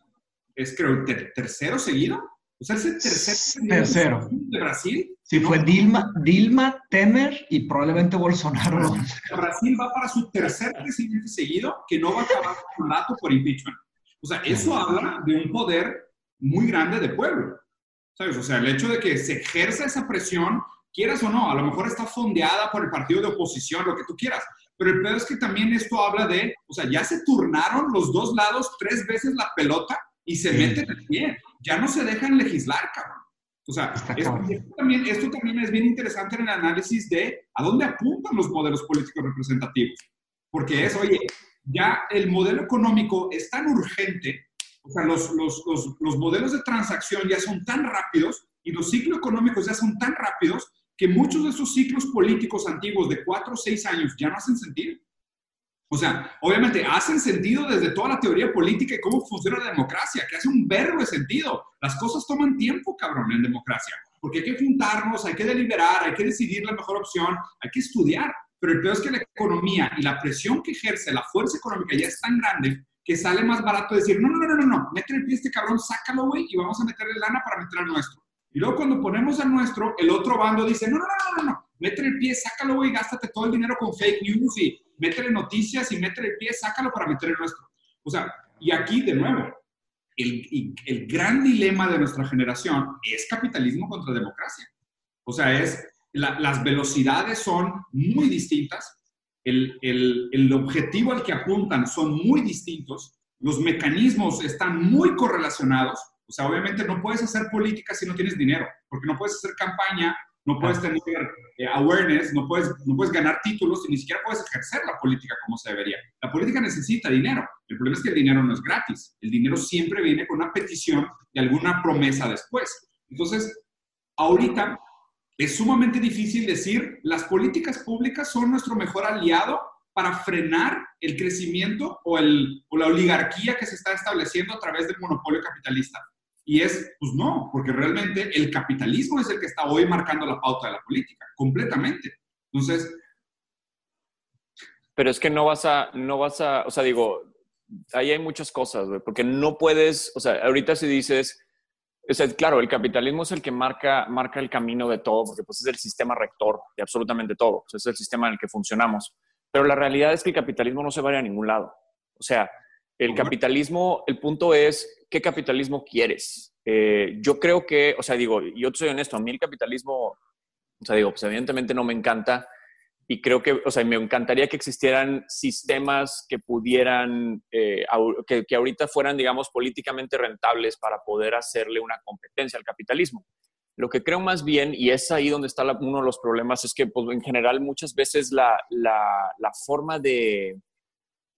Es, creo, ter- tercero seguido. O sea, es el tercer Tercero. de Brasil. sí, No, fue Dilma, Dilma, Temer y probablemente Bolsonaro. Brasil va para su tercer presidente seguido que no va a acabar su mandato por impeachment. O sea, eso habla de un poder muy grande de pueblo. ¿Sabes? O sea, el hecho de que se ejerza esa presión, quieras o no, a lo mejor está fondeada por el partido de oposición, lo que tú quieras. Pero el peor es que también esto habla de, o sea, ya se turnaron los dos lados tres veces la pelota y se Sí. meten el pie. Ya no se dejan legislar, cabrón. O sea, esto también, esto también es bien interesante en el análisis de a dónde apuntan los modelos políticos representativos. Porque es, oye, ya el modelo económico es tan urgente, o sea, los, los, los, los modelos de transacción ya son tan rápidos y los ciclos económicos ya son tan rápidos que muchos de esos ciclos políticos antiguos de cuatro o seis años ya no hacen sentido. O sea, obviamente hacen sentido desde toda la teoría política y cómo funciona la democracia, que hace un verbo de sentido. Las cosas toman tiempo, cabrón, en democracia, porque hay que juntarnos, hay que deliberar, hay que decidir la mejor opción, hay que estudiar. Pero el peor es que la economía y la presión que ejerce la fuerza económica ya es tan grande que sale más barato decir, no, no, no, no, no, métele el pie a este cabrón, sácalo, güey, y vamos a meterle lana para meter al nuestro. Y luego cuando ponemos al nuestro, el otro bando dice, no, no, no, no, no, métele el pie, sácalo, güey, gástate todo el dinero con fake news y métele noticias y métele el pie, sácalo para meter el nuestro. O sea, y aquí de nuevo, el, el gran dilema de nuestra generación es capitalismo contra democracia. O sea, es las velocidades son muy distintas, el, el, el objetivo al que apuntan son muy distintos, los mecanismos están muy correlacionados. O sea, obviamente no puedes hacer política si no tienes dinero, porque no puedes hacer campaña no puedes tener eh, awareness, no puedes, no puedes ganar títulos y ni siquiera puedes ejercer la política como se debería. La política necesita dinero. El problema es que el dinero no es gratis. El dinero siempre viene con una petición y alguna promesa después. Entonces, ahorita es sumamente difícil decir, las políticas públicas son nuestro mejor aliado para frenar el crecimiento o, el, o la oligarquía que se está estableciendo a través del monopolio capitalista. Y es, pues no, porque realmente el capitalismo es el que está hoy marcando la pauta de la política, completamente. Entonces... Pero es que no vas a, no vas a, o sea, digo, ahí hay muchas cosas, güey, porque no puedes, o sea, ahorita si dices, o sea, claro, el capitalismo es el que marca, marca el camino de todo, porque pues es el sistema rector de absolutamente todo, o sea, es el sistema en el que funcionamos. Pero la realidad es que el capitalismo no se va a ningún lado. O sea, el capitalismo, el punto es, ¿qué capitalismo quieres? Eh, yo creo que, o sea, digo, yo soy honesto, a mí el capitalismo, o sea, digo, pues evidentemente no me encanta y creo que, o sea, me encantaría que existieran sistemas que pudieran, eh, que, que, ahorita fueran, digamos, políticamente rentables para poder hacerle una competencia al capitalismo. Lo que creo más bien, y es ahí donde está uno de los problemas, es que, pues, en general, muchas veces la, la, la forma de,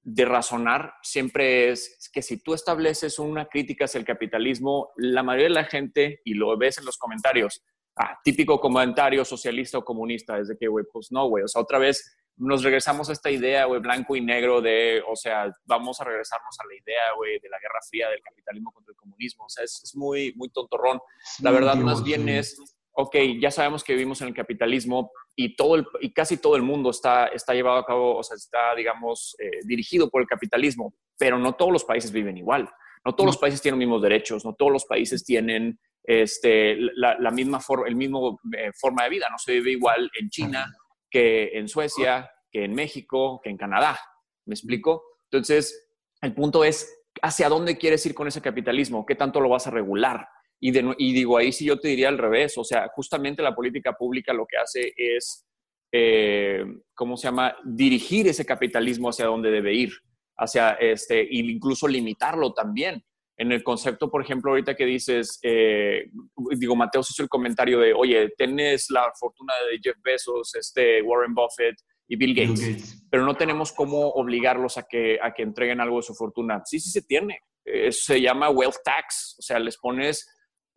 de razonar siempre es que si tú estableces una crítica hacia el capitalismo, la mayoría de la gente, y lo ves en los comentarios, ah, típico comentario socialista o comunista, es de que, güey, pues no, güey, o sea, otra vez nos regresamos a esta idea, güey, blanco y negro de, o sea, vamos a regresarnos a la idea, güey, de la Guerra Fría, del capitalismo contra el comunismo, o sea, es, muy, muy tontorrón. La verdad, más bien es ok, ya sabemos que vivimos en el capitalismo y, todo el, y casi todo el mundo está, está llevado a cabo, o sea, está, digamos, eh, dirigido por el capitalismo, pero no todos los países viven igual. No todos los países tienen los mismos derechos, no todos los países tienen este, la, misma for, el mismo eh, forma de vida. No se vive igual en China que en Suecia, que en México, que en Canadá. ¿Me explico? Entonces, el punto es, ¿hacia dónde quieres ir con ese capitalismo? ¿Qué tanto lo vas a regular? Y, digo, ahí sí yo te diría al revés, o sea, justamente la política pública lo que hace es, eh, ¿cómo se llama?, dirigir ese capitalismo hacia donde debe ir, hacia este, e incluso limitarlo también. En el concepto, por ejemplo, ahorita que dices, eh, digo, Mateo hizo el comentario de, oye, tienes la fortuna de Jeff Bezos, este, Warren Buffett y Bill Gates, pero no tenemos cómo obligarlos a que, a que entreguen algo de su fortuna. Sí, sí se tiene. se llama wealth tax, o sea, les pones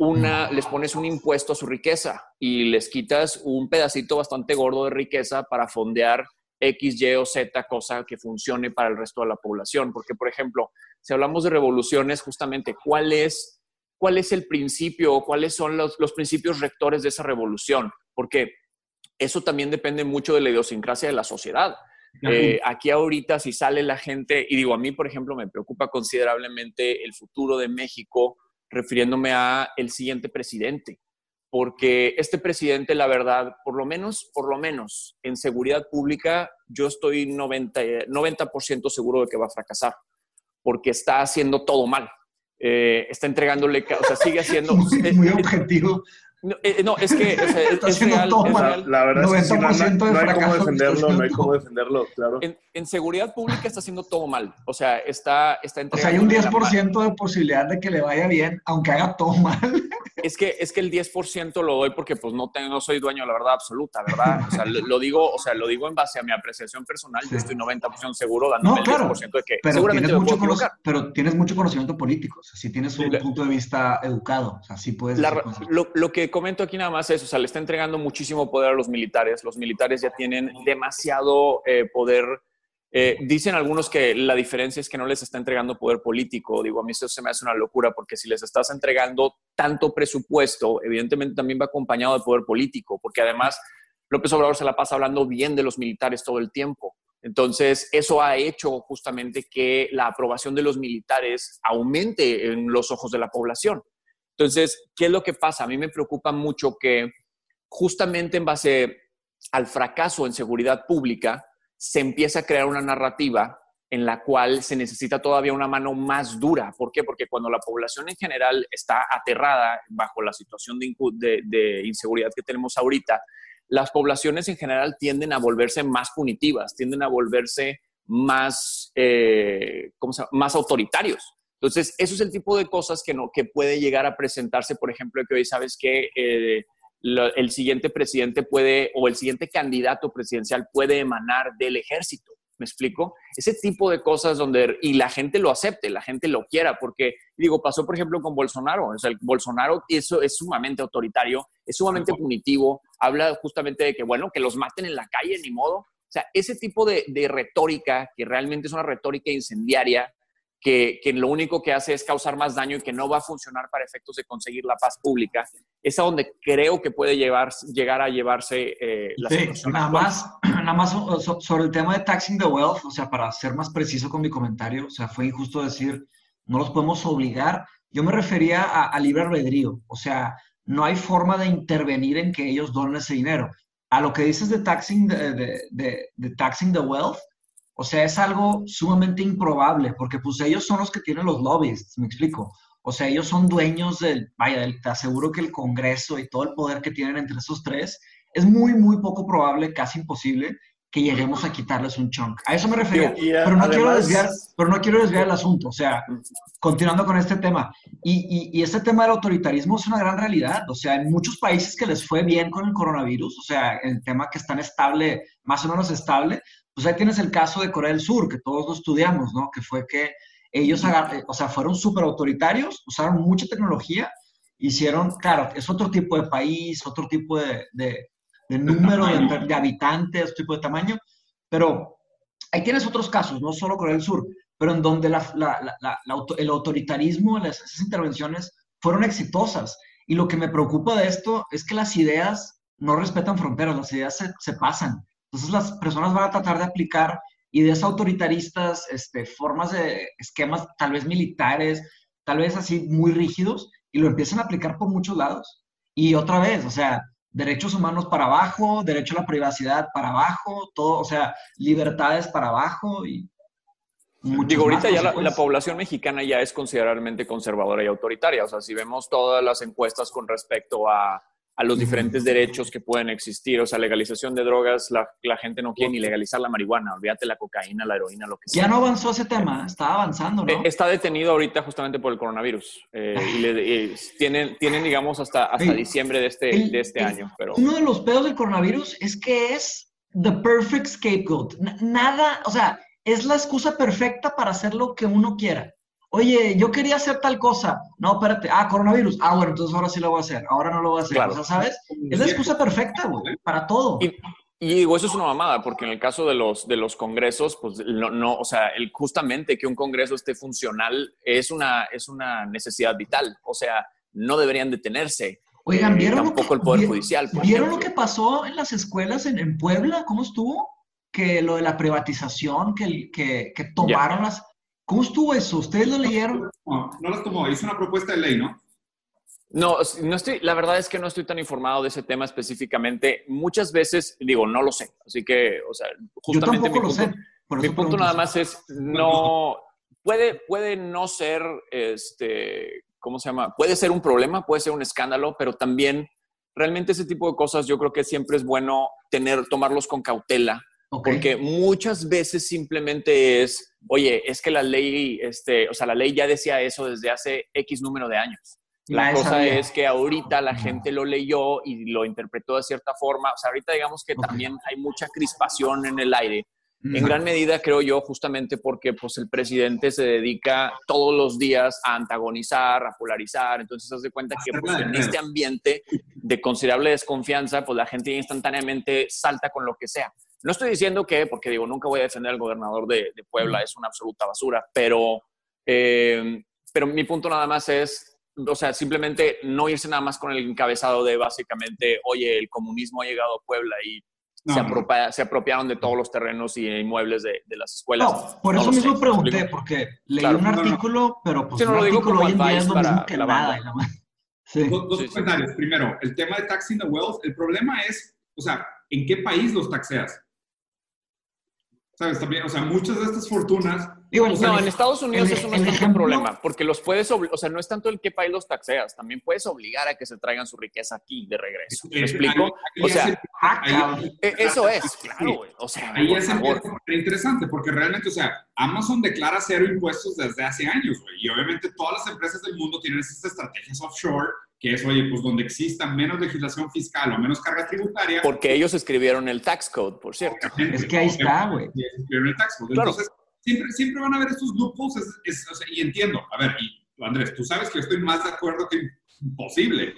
una, les pones un impuesto a su riqueza y les quitas un pedacito bastante gordo de riqueza para fondear X, Y o Z cosa que funcione para el resto de la población. Porque, por ejemplo, si hablamos de revoluciones, justamente, ¿cuál es, cuál es el principio o cuáles son los, los principios rectores de esa revolución? Porque eso también depende mucho de la idiosincrasia de la sociedad. Eh, aquí ahorita si sale la gente, y digo, a mí, por ejemplo, me preocupa considerablemente el futuro de México refiriéndome a el siguiente presidente, porque este presidente, la verdad, por lo menos, por lo menos en seguridad pública, yo estoy 90%, 90 seguro de que va a fracasar, porque está haciendo todo mal. Eh, está entregándole, o sea, sigue haciendo... muy objetivo. No, eh, no, es que es, real, La verdad es que no, hay cómo defenderlo, no hay cómo defenderlo, claro. En, seguridad pública está haciendo todo mal. O sea, está, está O sea, hay un 10% de posibilidad de que le vaya bien, aunque haga todo mal. Es que, es que el 10% lo doy porque pues no, tengo, no soy dueño de la verdad absoluta, ¿verdad? O sea, lo, digo, o sea, lo digo en base a mi apreciación personal. Yo estoy 90% seguro dándome el 10% de que pero seguramente tienes mucho Pero tienes mucho conocimiento político. O sea, si tienes un punto de vista educado. O sea, sí puedes... lo, lo que comento aquí nada más es, o sea, le está entregando muchísimo poder a los militares. Los militares ya tienen demasiado eh, poder. Eh, dicen algunos que la diferencia es que no les está entregando poder político. Digo, a mí eso se me hace una locura porque si les estás entregando tanto presupuesto, evidentemente también va acompañado de poder político, porque además López Obrador se la pasa hablando bien de los militares todo el tiempo. Entonces, eso ha hecho justamente que la aprobación de los militares aumente en los ojos de la población. Entonces, ¿qué es lo que pasa? A mí me preocupa mucho que justamente en base al fracaso en seguridad pública, se empieza a crear una narrativa en la cual se necesita todavía una mano más dura. ¿Por qué? Porque cuando la población en general está aterrada bajo la situación de, inseguridad que tenemos ahorita, las poblaciones en general tienden a volverse más punitivas, tienden a volverse más, eh, más autoritarios. Entonces, eso es el tipo de cosas que, no, que puede llegar a presentarse, por ejemplo, que hoy sabes que eh, el siguiente presidente puede, o el siguiente candidato presidencial puede emanar del ejército. ¿Me explico? Ese tipo de cosas donde, y la gente lo acepte, la gente lo quiera, porque, digo, pasó por ejemplo con Bolsonaro, o sea, el Bolsonaro eso es sumamente autoritario, es sumamente punitivo, habla justamente de que, bueno, que los maten en la calle, ni modo. O sea, ese tipo de, de retórica, que realmente es una retórica incendiaria, que, lo único que hace es causar más daño y que no va a funcionar para efectos de conseguir la paz pública, es a donde creo que puede llevar, llegar a llevarse eh, la sí, Nada más, nada más sobre el tema de taxing the wealth, o sea, para ser más preciso con mi comentario, o sea, fue injusto decir, no los podemos obligar. Yo me refería a, libre albedrío, o sea, no hay forma de intervenir en que ellos donen ese dinero. A lo que dices de taxing, de, de taxing the wealth, o sea, es algo sumamente improbable, porque pues ellos son los que tienen los lobbies, me explico. O sea, ellos son dueños del, vaya, te aseguro que el Congreso y todo el poder que tienen entre esos tres, es muy, muy poco probable, casi imposible, que lleguemos a quitarles un chunk. A eso me refiero. pero, no quiero desviar, pero no quiero desviar el asunto. O sea, continuando con este tema. Y, y, y, este tema del autoritarismo es una gran realidad. O sea, en muchos países que les fue bien con el coronavirus, o sea, el tema que están estable, más o menos estable, pues ahí tienes el caso de Corea del Sur, que todos lo estudiamos, ¿no? Que fue que ellos, eh, o sea, fueron súper autoritarios, usaron mucha tecnología, hicieron, claro, es otro tipo de país, otro tipo de, de, número de, habitantes, otro tipo de tamaño, pero ahí tienes otros casos, no solo Corea del Sur, pero en donde el autoritarismo, esas intervenciones fueron exitosas. Y lo que me preocupa de esto es que las ideas no respetan fronteras, las ideas se, se pasan. Entonces las personas van a tratar de aplicar ideas autoritaristas, este, formas de esquemas tal vez militares, tal vez así muy rígidos, y lo empiezan a aplicar por muchos lados. Y otra vez, o sea, derechos humanos para abajo, derecho a la privacidad para abajo, todo, o sea, libertades para abajo y... Digo, ahorita ya la, la, población mexicana ya es considerablemente conservadora y autoritaria. O sea, si vemos todas las encuestas con respecto a a los diferentes derechos que pueden existir. O sea, legalización de drogas, la, la, gente no quiere ni legalizar la marihuana, olvídate la cocaína, la heroína, lo que sea. Ya no avanzó ese tema, está avanzando, ¿no? Eh, está detenido ahorita justamente por el coronavirus. Eh, y, le, tienen, tienen, digamos, hasta, hasta diciembre de este, de este año. Pero... Uno de los pedos del coronavirus es que es the perfect scapegoat. Nada, o sea, es la excusa perfecta para hacer lo que uno quiera. Oye, yo quería hacer tal cosa. No, espérate. Ah, coronavirus. Ah, bueno, entonces ahora sí lo voy a hacer. Ahora no lo voy a hacer. O sea, ¿sabes? Es la excusa perfecta, güey, para todo. Y, digo, eso es una mamada, porque en el caso de los, de los congresos, pues no, no o sea, el, justamente que un congreso esté funcional es una, es una necesidad vital. O sea, no deberían detenerse. Oigan, eh, ¿vieron tampoco el Poder Judicial. ¿Vieron lo que pasó en las escuelas en, en, Puebla? ¿Cómo estuvo? Que lo de la privatización, que, que, que tomaron las ¿Cómo estuvo eso? ¿Ustedes lo leyeron? No, no las tomó. Hizo una propuesta de ley, ¿no? No, no estoy, la verdad es que no estoy tan informado de ese tema específicamente. Muchas veces, digo, no lo sé. Así que, o sea, justamente mi punto, mi punto nada más es, no, puede, puede no ser, este, ¿cómo se llama? Puede ser un problema, puede ser un escándalo, pero también realmente ese tipo de cosas yo creo que siempre es bueno tener, tomarlos con cautela porque muchas veces simplemente es, oye, es que la ley, este, o sea, la ley ya decía eso desde hace X número de años. La cosa es que ahorita la gente lo leyó y lo interpretó de cierta forma. O sea, ahorita digamos que también hay mucha crispación en el aire. En gran medida, creo yo, justamente porque pues, el presidente se dedica todos los días a antagonizar, a polarizar. Entonces, se hace cuenta que pues, en este ambiente de considerable desconfianza, pues la gente instantáneamente salta con lo que sea. No estoy diciendo que, porque digo, nunca voy a defender al gobernador de, Puebla, es una absoluta basura, pero, eh, pero mi punto nada más es, o sea, simplemente no irse nada más con el encabezado de básicamente, oye, el comunismo ha llegado a Puebla y se, apropiaron de todos los terrenos y inmuebles de, las escuelas. No, por eso mismo pregunté, porque leí un artículo, pero pues un artículo hoy en día es lo mismo que nada. Dos, comentarios. Primero, el tema de taxing the wealth, el problema es, o sea, ¿en qué país los taxeas? ¿Sabes? También, o sea, muchas de estas fortunas no, en Estados Unidos eso no es tanto un problema, porque los puedes, o sea, no es tanto el qué país los taxeas, también puedes obligar a que se traigan su riqueza aquí de regreso. ¿Me explico? O sea, e, eso es, claro, güey. O sea, ahí es interesante, porque realmente, o sea, Amazon declara cero impuestos desde hace años, güey, y obviamente todas las empresas del mundo tienen esas estrategias offshore que es, oye, pues donde exista menos legislación fiscal o menos carga tributaria. Porque ellos escribieron el tax code, por cierto. Es que ahí está, güey. Escribieron el tax code. Entonces, siempre, siempre van a haber estos loopholes, y entiendo, a ver, y Andrés, tú sabes que estoy más de acuerdo que imposible.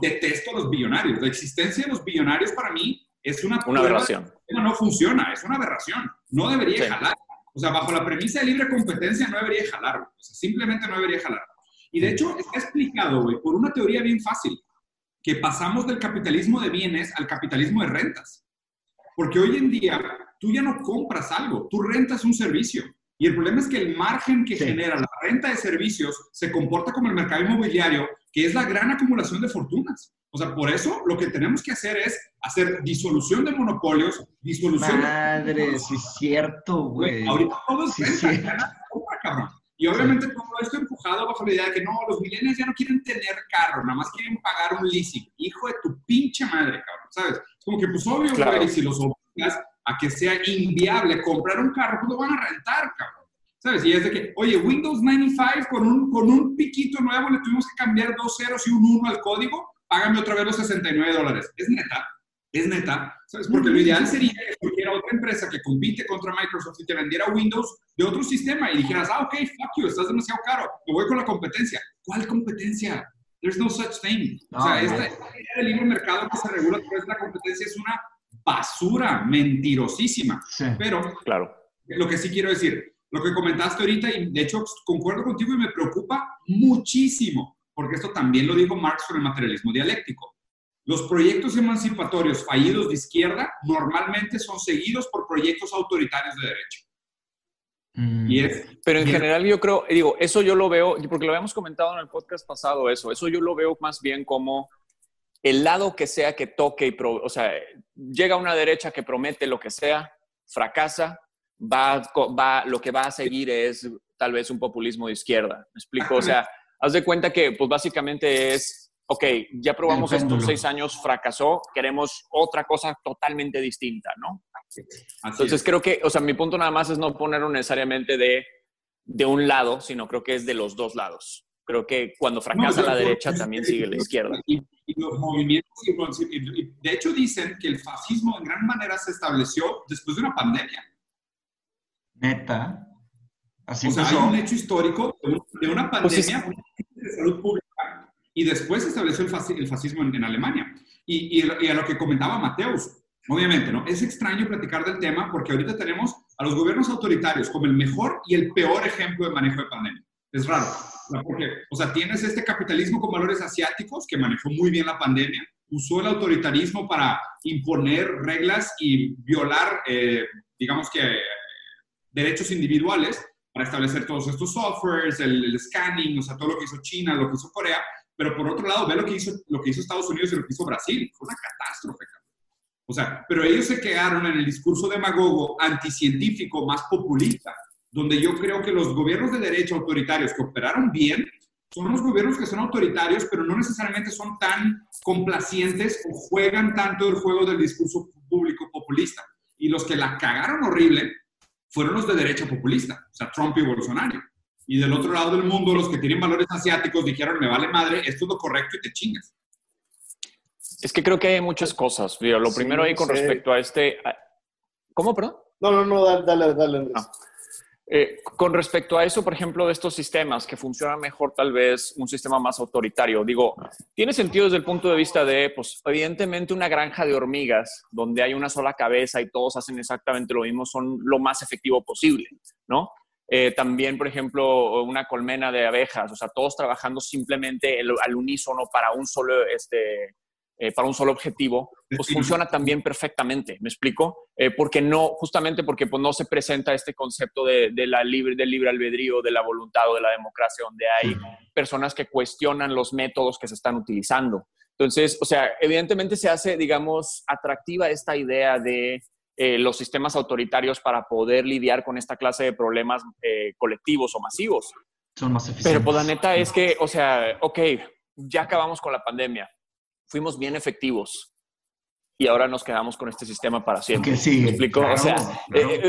detesto a los billonarios. La existencia de los billonarios para mí es una, una aberración. No funciona, es una aberración. No debería jalar. O sea, bajo la premisa de libre competencia no debería jalar. O sea, simplemente no debería jalar. Y de hecho está explicado, güey, por una teoría bien fácil, que pasamos del capitalismo de bienes al capitalismo de rentas. Porque hoy en día tú ya no compras algo, tú rentas un servicio. Y el problema es que el margen que genera la renta de servicios se comporta como el mercado inmobiliario, que es la gran acumulación de fortunas. O sea, por eso lo que tenemos que hacer es hacer disolución de monopolios, disolución Madre, de... sí es cierto, güey. Ahorita todo es renta, cabrón. Y obviamente todo esto empujado bajo la idea de que no, los millennials ya no quieren tener carro, nada más quieren pagar un leasing. Hijo de tu pinche madre, cabrón, ¿sabes? Es como que pues obvio, güey, si los obligas a que sea inviable comprar un carro, pues lo van a rentar, cabrón. ¿Sabes? Y es de que, oye, Windows 95 con un, con un piquito nuevo le tuvimos que cambiar dos ceros y un uno al código, págame otra vez los 69 dólares. Es neta, es neta, ¿sabes? Porque lo ideal sería que cualquier otra empresa que compite contra Microsoft y te vendiera Windows de otro sistema y dijeras, ah, ok, fuck you, estás demasiado caro, me voy con la competencia. ¿Cuál competencia? There's no such thing. o sea, esta, idea del libre mercado que se regula a través de la competencia es una basura mentirosísima. Pero, claro. lo que sí quiero decir, lo que comentaste ahorita, y de hecho concuerdo contigo y me preocupa muchísimo, porque esto también lo dijo Marx sobre el materialismo dialéctico los proyectos emancipatorios fallidos de izquierda normalmente son seguidos por proyectos autoritarios de derecha. Mm. Pero en general yo creo, digo, eso yo lo veo, porque lo habíamos comentado en el podcast pasado, eso, eso yo lo veo más bien como el lado que sea que toque, y o sea, llega una derecha que promete lo que sea, fracasa, va, va, lo que va a seguir es tal vez un populismo de izquierda. ¿Me explico? O sea, haz de cuenta que pues básicamente es ok, ya probamos estos seis años, fracasó, queremos otra cosa totalmente distinta, ¿no? Entonces creo que, o sea, mi punto nada más es no ponerlo necesariamente de, de un lado, sino creo que es de los dos lados. Creo que cuando fracasa la derecha también sigue la izquierda. Y, los movimientos, de hecho dicen que el fascismo en gran manera se estableció después de una pandemia. Neta. Así o sea, hay un hecho histórico de una pues pandemia de salud pública y después se estableció el, fascismo en, Alemania. Y, a lo que comentaba Mateus, obviamente, ¿no? Es extraño platicar del tema porque ahorita tenemos a los gobiernos autoritarios como el mejor y el peor ejemplo de manejo de pandemia. Es raro, porque, o sea, tienes este capitalismo con valores asiáticos que manejó muy bien la pandemia, usó el autoritarismo para imponer reglas y violar, eh, digamos que, derechos individuales para establecer todos estos softwares, el, el, scanning, o sea, todo lo que hizo China, lo que hizo Corea, pero por otro lado, ve lo que hizo, lo que hizo Estados Unidos y lo que hizo Brasil. Fue una catástrofe. O sea, pero ellos se quedaron en el discurso demagogo anticientífico más populista, donde yo creo que los gobiernos de derecha autoritarios que operaron bien son los gobiernos que son autoritarios, pero no necesariamente son tan complacientes o juegan tanto el juego del discurso público populista. Y los que la cagaron horrible fueron los de derecha populista, o sea, Trump y Bolsonaro y del otro lado del mundo los que tienen valores asiáticos dijeron, me vale madre, esto es lo correcto y te chingas. Es que creo que hay muchas cosas. Lo primero ahí con respecto a este... ¿Cómo, perdón? No, no, no, dale, dale, ah. eh, con respecto a eso, por ejemplo, de estos sistemas que funcionan mejor, tal vez un sistema más autoritario, digo, tiene sentido desde el punto de vista de, pues, evidentemente una granja de hormigas donde hay una sola cabeza y todos hacen exactamente lo mismo son lo más efectivo posible, ¿no? Eh, también, por ejemplo, una colmena de abejas, o sea, todos trabajando simplemente al unísono para un solo, este, eh, para un solo objetivo, pues funciona también perfectamente, ¿me explico? Eh, porque no, justamente porque pues, no se presenta este concepto de, la libre, del libre albedrío, de la voluntad o de la democracia, donde hay personas que cuestionan los métodos que se están utilizando. Entonces, o sea, evidentemente se hace, digamos, atractiva esta idea de eh, los sistemas autoritarios para poder lidiar con esta clase de problemas eh, colectivos o masivos. Son más eficientes. Pero pues la neta es que, o sea, ok, ya acabamos con la pandemia, fuimos bien efectivos y ahora nos quedamos con este sistema para siempre. Sí, ¿Me explico? o, sea,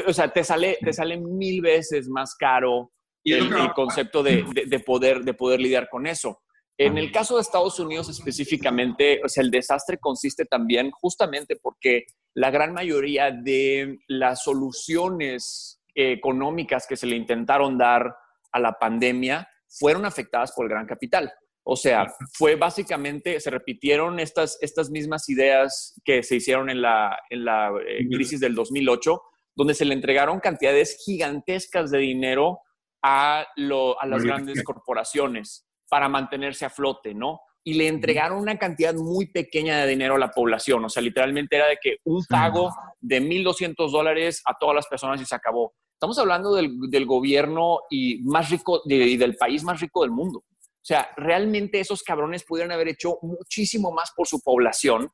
o sea, te sale, te sale mil veces más caro el, el, concepto de, de, de, poder, de poder lidiar con eso. En el caso de Estados Unidos específicamente, o sea, el desastre consiste también justamente porque la gran mayoría de las soluciones económicas que se le intentaron dar a la pandemia fueron afectadas por el gran capital. O sea, fue básicamente, se repitieron estas, estas mismas ideas que se hicieron en la, en la eh, crisis del 2008, donde se le entregaron cantidades gigantescas de dinero a, lo, a las grandes corporaciones para mantenerse a flote, ¿no? Y le entregaron una cantidad muy pequeña de dinero a la población. O sea, literalmente era de que un pago de 1.200 dólares a todas las personas y se acabó. Estamos hablando del, del gobierno y más rico de, y del país más rico del mundo. O sea, realmente esos cabrones pudieron haber hecho muchísimo más por su población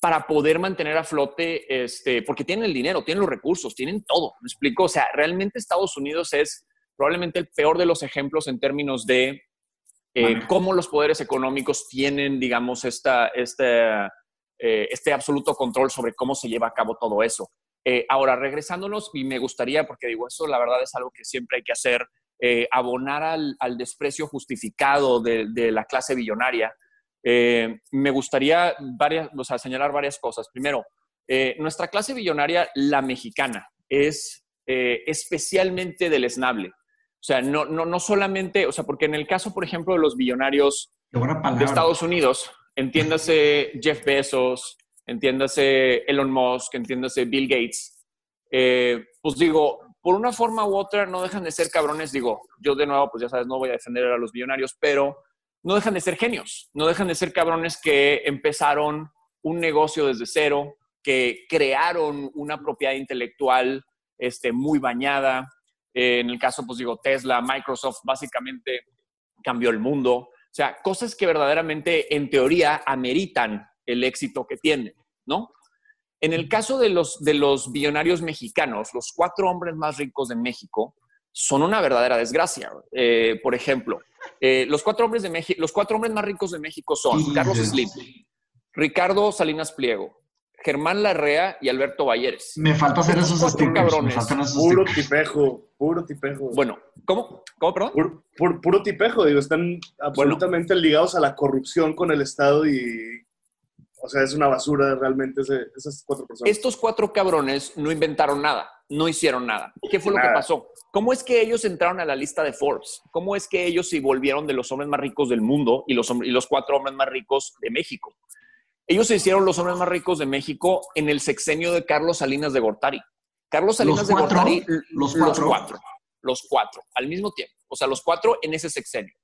para poder mantener a flote, este, porque tienen el dinero, tienen los recursos, tienen todo. ¿Me explico? O sea, realmente Estados Unidos es probablemente el peor de los ejemplos en términos de eh, cómo los poderes económicos tienen, digamos, esta, este, eh, este absoluto control sobre cómo se lleva a cabo todo eso. Eh, ahora, regresándonos, y me gustaría, porque digo, eso la verdad es algo que siempre hay que hacer, eh, abonar al, al, desprecio justificado de, de la clase billonaria. Eh, me gustaría varias, o sea, señalar varias cosas. Primero, nuestra clase billonaria, la mexicana, es especialmente deleznable. O sea, no, no, no solamente, o sea, porque en el caso, por ejemplo, de los billonarios de Estados Unidos, entiéndase Jeff Bezos, entiéndase Elon Musk, entiéndase Bill Gates, eh, pues digo, por una forma u otra no dejan de ser cabrones, digo, yo de nuevo, pues ya sabes, no voy a defender a los billonarios, pero no dejan de ser genios, no dejan de ser cabrones que empezaron un negocio desde cero, que crearon una propiedad intelectual este, muy bañada, eh, en el caso, pues digo, Tesla, Microsoft, básicamente cambió el mundo. O sea, cosas que verdaderamente, en teoría, ameritan el éxito que tienen, ¿no? En el caso de los, de los billonarios mexicanos, los cuatro hombres más ricos de México son una verdadera desgracia. Eh, por ejemplo, eh, los, cuatro hombres de México, los cuatro hombres más ricos de México son Carlos Slim, Ricardo Salinas Pliego, Germán Larrea y Alberto Balleres. Me falta hacer esos stickers. cabrones. Esos puro tipejo, puro tipejo. Bueno, ¿cómo? ¿Cómo, perdón? Puro, puro, puro tipejo, digo, están absolutamente bueno. ligados a la corrupción con el Estado y, o sea, es una basura realmente ese, esas cuatro personas. Estos cuatro cabrones no inventaron nada, no hicieron nada. ¿Qué fue nada. lo que pasó? ¿Cómo es que ellos entraron a la lista de Forbes? ¿Cómo es que ellos se volvieron de los hombres más ricos del mundo y los, y los cuatro hombres más ricos de México? Ellos se hicieron los hombres más ricos de México en el sexenio de Carlos Salinas de Gortari. Carlos Salinas de Gortari, los cuatro. los cuatro, los cuatro, al mismo tiempo. O sea, los cuatro en ese sexenio.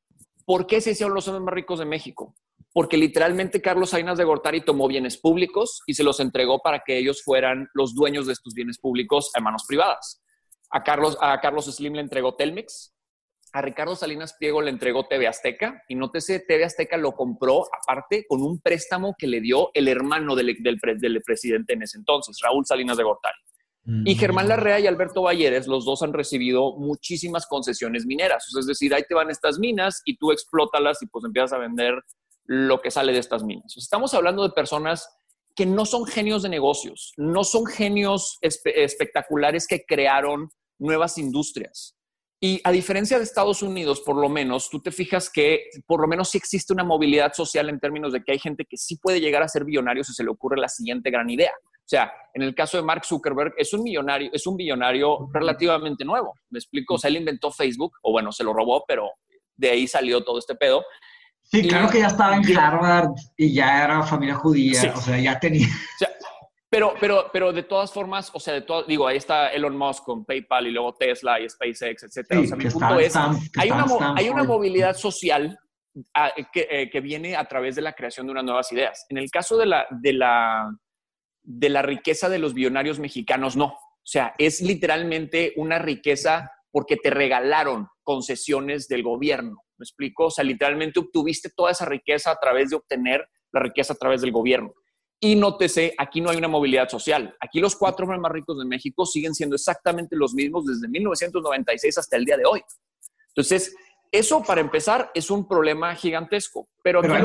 ¿Por qué se hicieron los hombres más ricos de México? Porque literalmente Carlos Salinas de Gortari tomó bienes públicos y se los entregó para que ellos fueran los dueños de estos bienes públicos a manos privadas. A Carlos, a Carlos Slim le entregó Telmex, a Ricardo Salinas Pliego le entregó TV Azteca y nótese, TV Azteca lo compró aparte con un préstamo que le dio el hermano del, del, del presidente en ese entonces, Raúl Salinas de Gortari. Mm. Y Germán Larrea y Alberto Balleres, los dos han recibido muchísimas concesiones mineras. Es decir, ahí te van estas minas y tú explótalas y pues empiezas a vender lo que sale de estas minas. Estamos hablando de personas que no son genios de negocios, no son genios espe espectaculares que crearon nuevas industrias. Y a diferencia de Estados Unidos, por lo menos, tú te fijas que por lo menos sí existe una movilidad social en términos de que hay gente que sí puede llegar a ser billonario si se le ocurre la siguiente gran idea. O sea, en el caso de Mark Zuckerberg, es un millonario, es un billonario relativamente nuevo. ¿Me explico? O sea, él inventó Facebook, o bueno, se lo robó, pero de ahí salió todo este pedo. Sí, claro que ya estaba en Harvard y ya era familia judía, sí. o sea, ya tenía... O sea, pero, pero, pero de todas formas, o sea, de todo, digo, ahí está Elon Musk con PayPal y luego Tesla y SpaceX, etcétera. Sí, o sea, mi punto es, hay, una, hay una movilidad social a, que, eh, que, viene a través de la creación de unas nuevas ideas. En el caso de la, de la, de la riqueza de los billonarios mexicanos, no. O sea, es literalmente una riqueza porque te regalaron concesiones del gobierno. ¿Me explico? O sea, literalmente obtuviste toda esa riqueza a través de obtener la riqueza a través del gobierno. Y nótese, aquí no hay una movilidad social. Aquí los cuatro hombres más ricos de México siguen siendo exactamente los mismos desde 1996 hasta el día de hoy. Entonces, eso para empezar es un problema gigantesco. Pero, hay, hay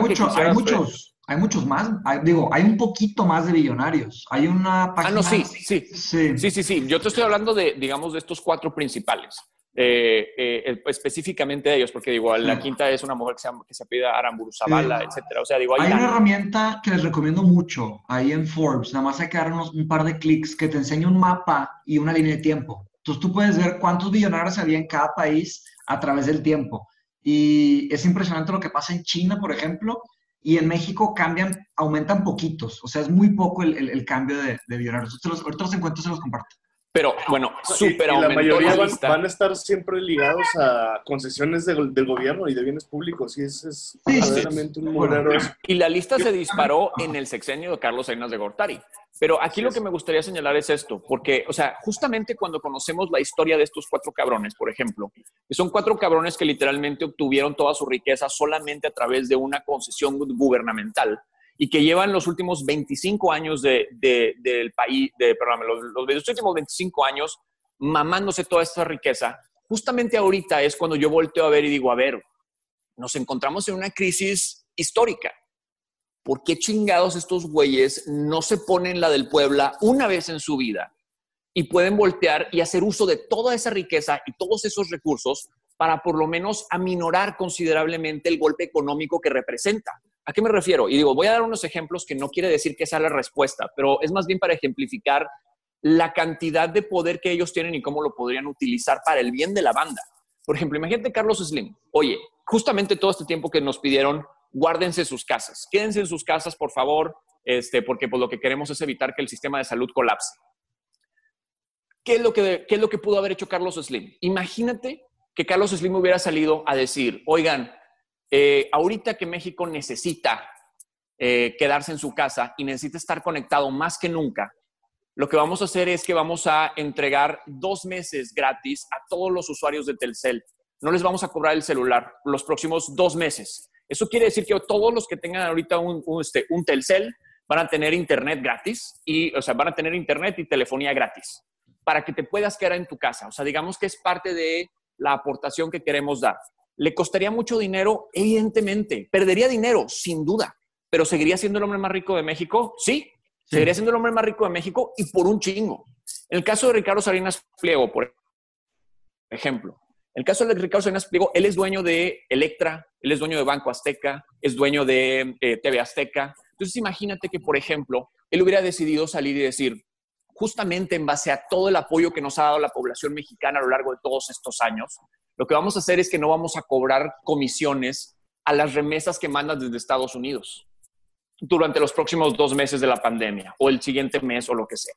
muchos, hay muchos más. digo, hay un poquito más de billonarios. Hay una página. Ah, no, sí, sí. Sí, sí, sí. sí. Yo te estoy hablando de, digamos, de estos cuatro principales. Eh, eh, específicamente de ellos, porque digo, la quinta es una mujer que se, que se pide Aramburu Zavala, etcétera. O sea, digo, hay, una herramienta que les recomiendo mucho ahí en Forbes, nada más hay que dar unos, un par de clics que te enseña un mapa y una línea de tiempo. Entonces tú puedes ver cuántos billonarios había en cada país a través del tiempo. Y es impresionante lo que pasa en China, por ejemplo, y en México cambian, aumentan poquitos. O sea, es muy poco el, el, cambio de, de billonarios. ahorita los encuentros se los comparto. Pero bueno, súper La mayoría van, a estar siempre ligados a concesiones del gobierno y de bienes públicos. Y ese es verdaderamente un bueno, Y la lista se disparó en el sexenio de Carlos Salinas de Gortari. Pero aquí lo que me gustaría señalar es esto, porque, o sea, justamente cuando conocemos la historia de estos cuatro cabrones, por ejemplo, que son cuatro cabrones que literalmente obtuvieron toda su riqueza solamente a través de una concesión gubernamental y que llevan los últimos 25 años de, del país, de, perdón, los, los, últimos 25 años mamándose toda esta riqueza, justamente ahorita es cuando yo volteo a ver y digo, a ver, nos encontramos en una crisis histórica. ¿Por qué chingados estos güeyes no se ponen la del Puebla una vez en su vida y pueden voltear y hacer uso de toda esa riqueza y todos esos recursos para por lo menos aminorar considerablemente el golpe económico que representa? ¿A qué me refiero? Y digo, voy a dar unos ejemplos que no quiere decir que sea la respuesta, pero es más bien para ejemplificar la cantidad de poder que ellos tienen y cómo lo podrían utilizar para el bien de la banda. Por ejemplo, imagínate Carlos Slim. Oye, justamente todo este tiempo que nos pidieron, guárdense sus casas. Quédense en sus casas, por favor, este, porque pues, lo que queremos es evitar que el sistema de salud colapse. ¿Qué es, lo que, ¿Qué es lo que pudo haber hecho Carlos Slim? Imagínate que Carlos Slim hubiera salido a decir, oigan, eh, ahorita que México necesita eh, quedarse en su casa y necesita estar conectado más que nunca, lo que vamos a hacer es que vamos a entregar dos meses gratis a todos los usuarios de Telcel. No les vamos a cobrar el celular los próximos dos meses. Eso quiere decir que todos los que tengan ahorita un, este, un Telcel van a tener internet gratis y, o sea, van a tener internet y telefonía gratis para que te puedas quedar en tu casa. O sea, digamos que es parte de la aportación que queremos dar. ¿Le costaría mucho dinero? Evidentemente. ¿Perdería dinero? Sin duda. ¿Pero seguiría siendo el hombre más rico de México? Sí. Seguiría siendo el hombre más rico de México y por un chingo. En el caso de Ricardo Salinas Pliego, por ejemplo, en el caso de Ricardo Salinas Pliego, él es dueño de Electra, él es dueño de Banco Azteca, es dueño de eh, TV Azteca. Entonces imagínate que, por ejemplo, él hubiera decidido salir y decir, justamente en base a todo el apoyo que nos ha dado la población mexicana a lo largo de todos estos años, lo que vamos a hacer es que no vamos a cobrar comisiones a las remesas que mandan desde Estados Unidos durante los próximos dos meses de la pandemia o el siguiente mes o lo que sea.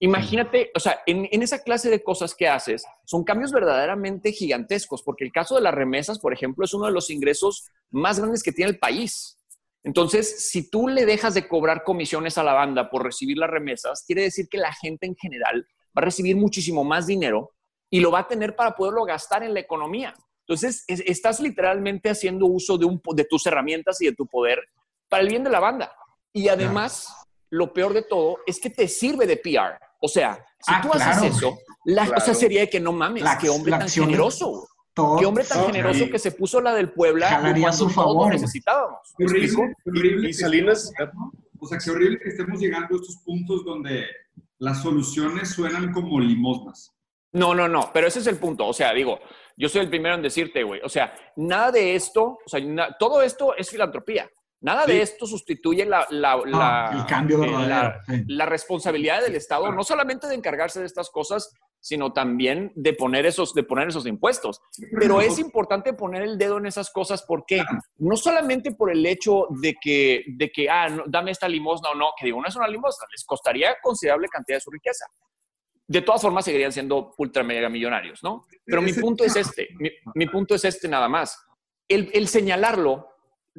Imagínate, o sea, en, esa clase de cosas que haces son cambios verdaderamente gigantescos, porque el caso de las remesas, por ejemplo, es uno de los ingresos más grandes que tiene el país. Entonces, si tú le dejas de cobrar comisiones a la banda por recibir las remesas, quiere decir que la gente en general va a recibir muchísimo más dinero y lo va a tener para poderlo gastar en la economía. Entonces, estás literalmente haciendo uso de, un, de tus herramientas y de tu poder para el bien de la banda. Y además, lo peor de todo es que te sirve de PR. O sea, si ah, tú haces eso, la cosa sería de que no mames, qué hombre tan generoso. qué hombre tan generoso que se puso la del Puebla cuando su favor. necesitábamos. Horrible, horrible. Y Salinas, o sea, qué horrible que estemos llegando a estos puntos donde las soluciones suenan como limosnas. No, no, no, pero ese es el punto. O sea, digo, yo soy el primero en decirte, güey, o sea, nada de esto, o sea, todo esto es filantropía. Nada de esto sustituye la, la, cambio eh, la, responsabilidad del Estado, no solamente de encargarse de estas cosas, sino también de poner esos, de poner esos impuestos. Pero es importante poner el dedo en esas cosas porque no solamente por el hecho de que, de que ah, dame esta limosna o no, que digo, no es una limosna, les costaría considerable cantidad de su riqueza de todas formas seguirían siendo ultra mega millonarios, ¿no? Pero mi punto es este, mi, punto es este nada más. El, señalarlo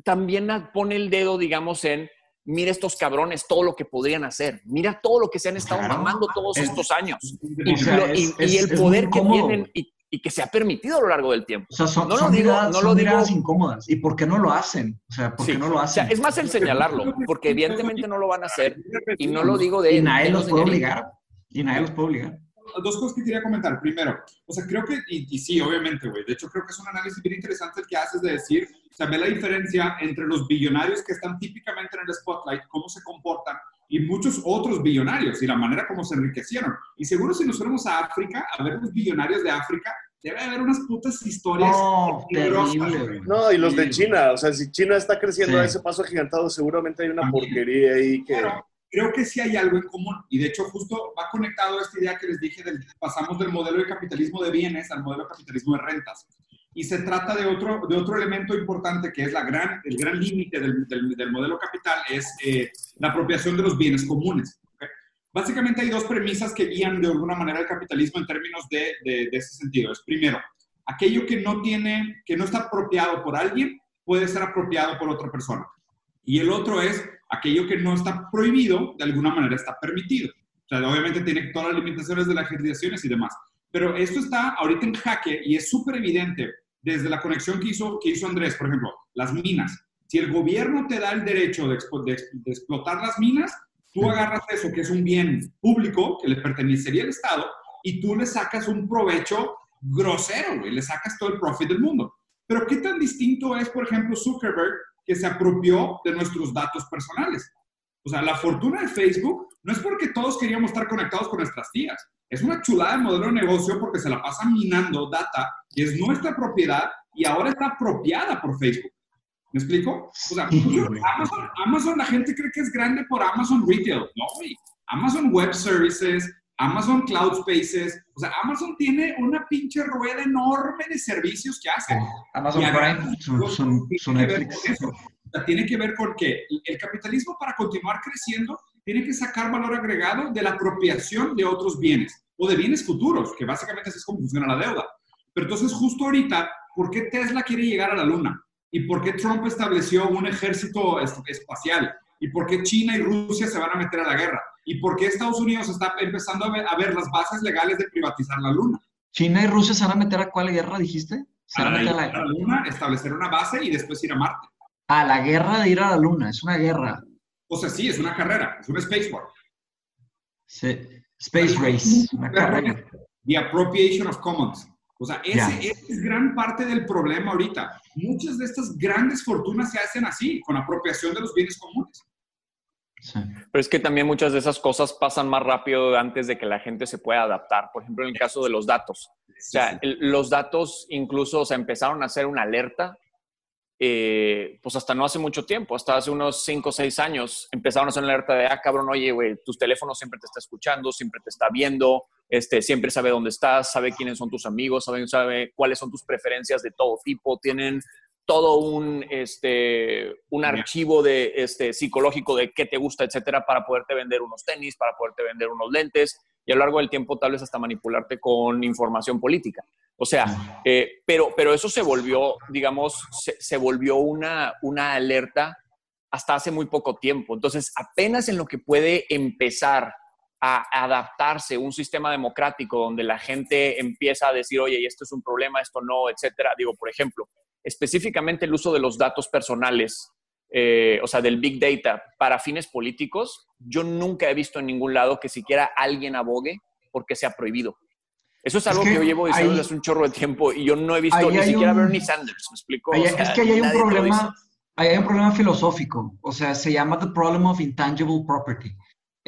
también pone el dedo, digamos, en, mira estos cabrones, todo lo que podrían hacer, mira todo lo que se han estado mamando todos estos años. Y, el poder que tienen, y que se ha permitido a lo largo del tiempo. O sea, son, no lo digo, no lo digo incómodas. ¿Y por qué no lo hacen? O sea, ¿por qué no lo hacen? O sea, es más el señalarlo, porque evidentemente no lo van a hacer y no lo digo de... Y nadie los puede obligar. Y nadie los puede obligar dos cosas que quería comentar. Primero, o sea, creo que, y, sí, obviamente, güey, de hecho creo que es un análisis bien interesante el que haces de decir, o sea, ve la diferencia entre los billonarios que están típicamente en el spotlight, cómo se comportan, y muchos otros billonarios y la manera como se enriquecieron. Y seguro si nos fuéramos a África, a ver los billonarios de África, debe haber unas putas historias. No, terrible. No, y los de China, o sea, si China está creciendo a ese paso agigantado, seguramente hay una porquería ahí que creo que sí hay algo en común. Y de hecho, justo va conectado a esta idea que les dije, del, pasamos del modelo de capitalismo de bienes al modelo de capitalismo de rentas. Y se trata de otro, de otro elemento importante que es la gran, el gran límite del, del, modelo capital, es eh, la apropiación de los bienes comunes. Básicamente hay dos premisas que guían de alguna manera el capitalismo en términos de, de, de ese sentido. Es primero, aquello que no tiene, que no está apropiado por alguien, puede ser apropiado por otra persona. Y el otro es aquello que no está prohibido, de alguna manera está permitido. O sea, obviamente tiene todas las limitaciones de las legislaciones y demás. Pero esto está ahorita en jaque y es súper evidente desde la conexión que hizo, que hizo Andrés, por ejemplo, las minas. Si el gobierno te da el derecho de, explotar las minas, tú agarras eso, que es un bien público que le pertenecería al Estado, y tú le sacas un provecho grosero, güey, le sacas todo el profit del mundo. Pero ¿qué tan distinto es, por ejemplo, Zuckerberg que se apropió de nuestros datos personales. O sea, la fortuna de Facebook no es porque todos queríamos estar conectados con nuestras tías. Es una chulada de modelo de negocio porque se la pasa minando data que es nuestra propiedad y ahora está apropiada por Facebook. ¿Me explico? O sea, Amazon, Amazon, la gente cree que es grande por Amazon Retail. No, Amazon Web Services, Amazon Cloud Spaces, o sea, Amazon tiene una pinche rueda enorme de servicios que hace. Amazon Prime, su, Netflix. O sea, tiene que ver con que el capitalismo para continuar creciendo tiene que sacar valor agregado de la apropiación de otros bienes o de bienes futuros, que básicamente así es como funciona la deuda. Pero entonces justo ahorita, ¿por qué Tesla quiere llegar a la Luna? ¿Y por qué Trump estableció un ejército espacial? ¿Y por qué China y Rusia se van a meter a la guerra? ¿Y por qué Estados Unidos está empezando a ver, las bases legales de privatizar la Luna? ¿China y Rusia se van a meter a cuál guerra, dijiste? Se van a meter a la, Luna, establecer una base y después ir a Marte. A la guerra de ir a la Luna, es una guerra. O sea, sí, es una carrera, es un space war. Sí, space race, una carrera. The appropriation of commons. O sea, ese, es gran parte del problema ahorita. Muchas de estas grandes fortunas se hacen así, con apropiación de los bienes comunes. Pero es que también muchas de esas cosas pasan más rápido antes de que la gente se pueda adaptar. Por ejemplo, en el caso de los datos. O sea, los datos incluso se empezaron a hacer una alerta, eh, pues hasta no hace mucho tiempo, hasta hace unos 5 o 6 años, empezaron a hacer una alerta de, ah, cabrón, oye, güey, tus teléfonos siempre te está escuchando, siempre te está viendo, este, siempre sabe dónde estás, sabe quiénes son tus amigos, sabe, sabe cuáles son tus preferencias de todo tipo, tienen todo un, este, un archivo de, este, psicológico de qué te gusta, etcétera, para poderte vender unos tenis, para poderte vender unos lentes y a lo largo del tiempo tal vez hasta manipularte con información política. O sea, eh, pero, pero eso se volvió, digamos, se, volvió una, una alerta hasta hace muy poco tiempo. Entonces, apenas en lo que puede empezar a adaptarse un sistema democrático donde la gente empieza a decir, oye, esto es un problema, esto no, etcétera. Digo, por ejemplo, específicamente el uso de los datos personales, eh, o sea, del big data para fines políticos, yo nunca he visto en ningún lado que siquiera alguien abogue porque sea prohibido. Eso es algo que, yo llevo diciendo desde hace un chorro de tiempo y yo no he visto ni siquiera a Bernie Sanders, ¿me explico? es que hay un problema, hay un problema filosófico, o sea, se llama the problem of intangible property.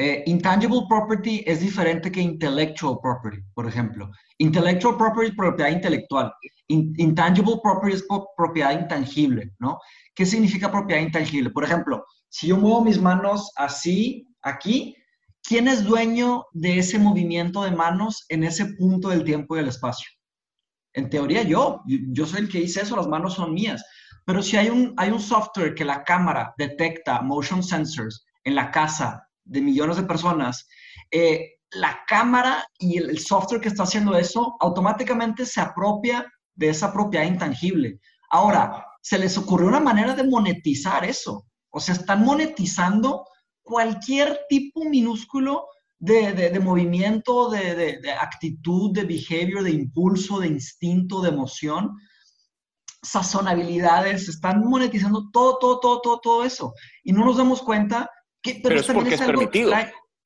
Eh, intangible property es diferente que intellectual property, por ejemplo. Intellectual property es propiedad intelectual. intangible property es propiedad intangible, ¿no? ¿Qué significa propiedad intangible? Por ejemplo, si yo muevo mis manos así, aquí, ¿quién es dueño de ese movimiento de manos en ese punto del tiempo y del espacio? En teoría yo, yo soy el que hice eso, las manos son mías. Pero si hay un, hay un software que la cámara detecta motion sensors en la casa de millones de personas, eh, la cámara y el, software que está haciendo eso automáticamente se apropia de esa propiedad intangible. Ahora, se les ocurrió una manera de monetizar eso. O sea, están monetizando cualquier tipo minúsculo de, de, movimiento, de, de, actitud, de behavior, de impulso, de instinto, de emoción, sazonabilidades, están monetizando todo, todo, todo, todo, todo eso. Y no nos damos cuenta que... Pero, es porque es, permitido.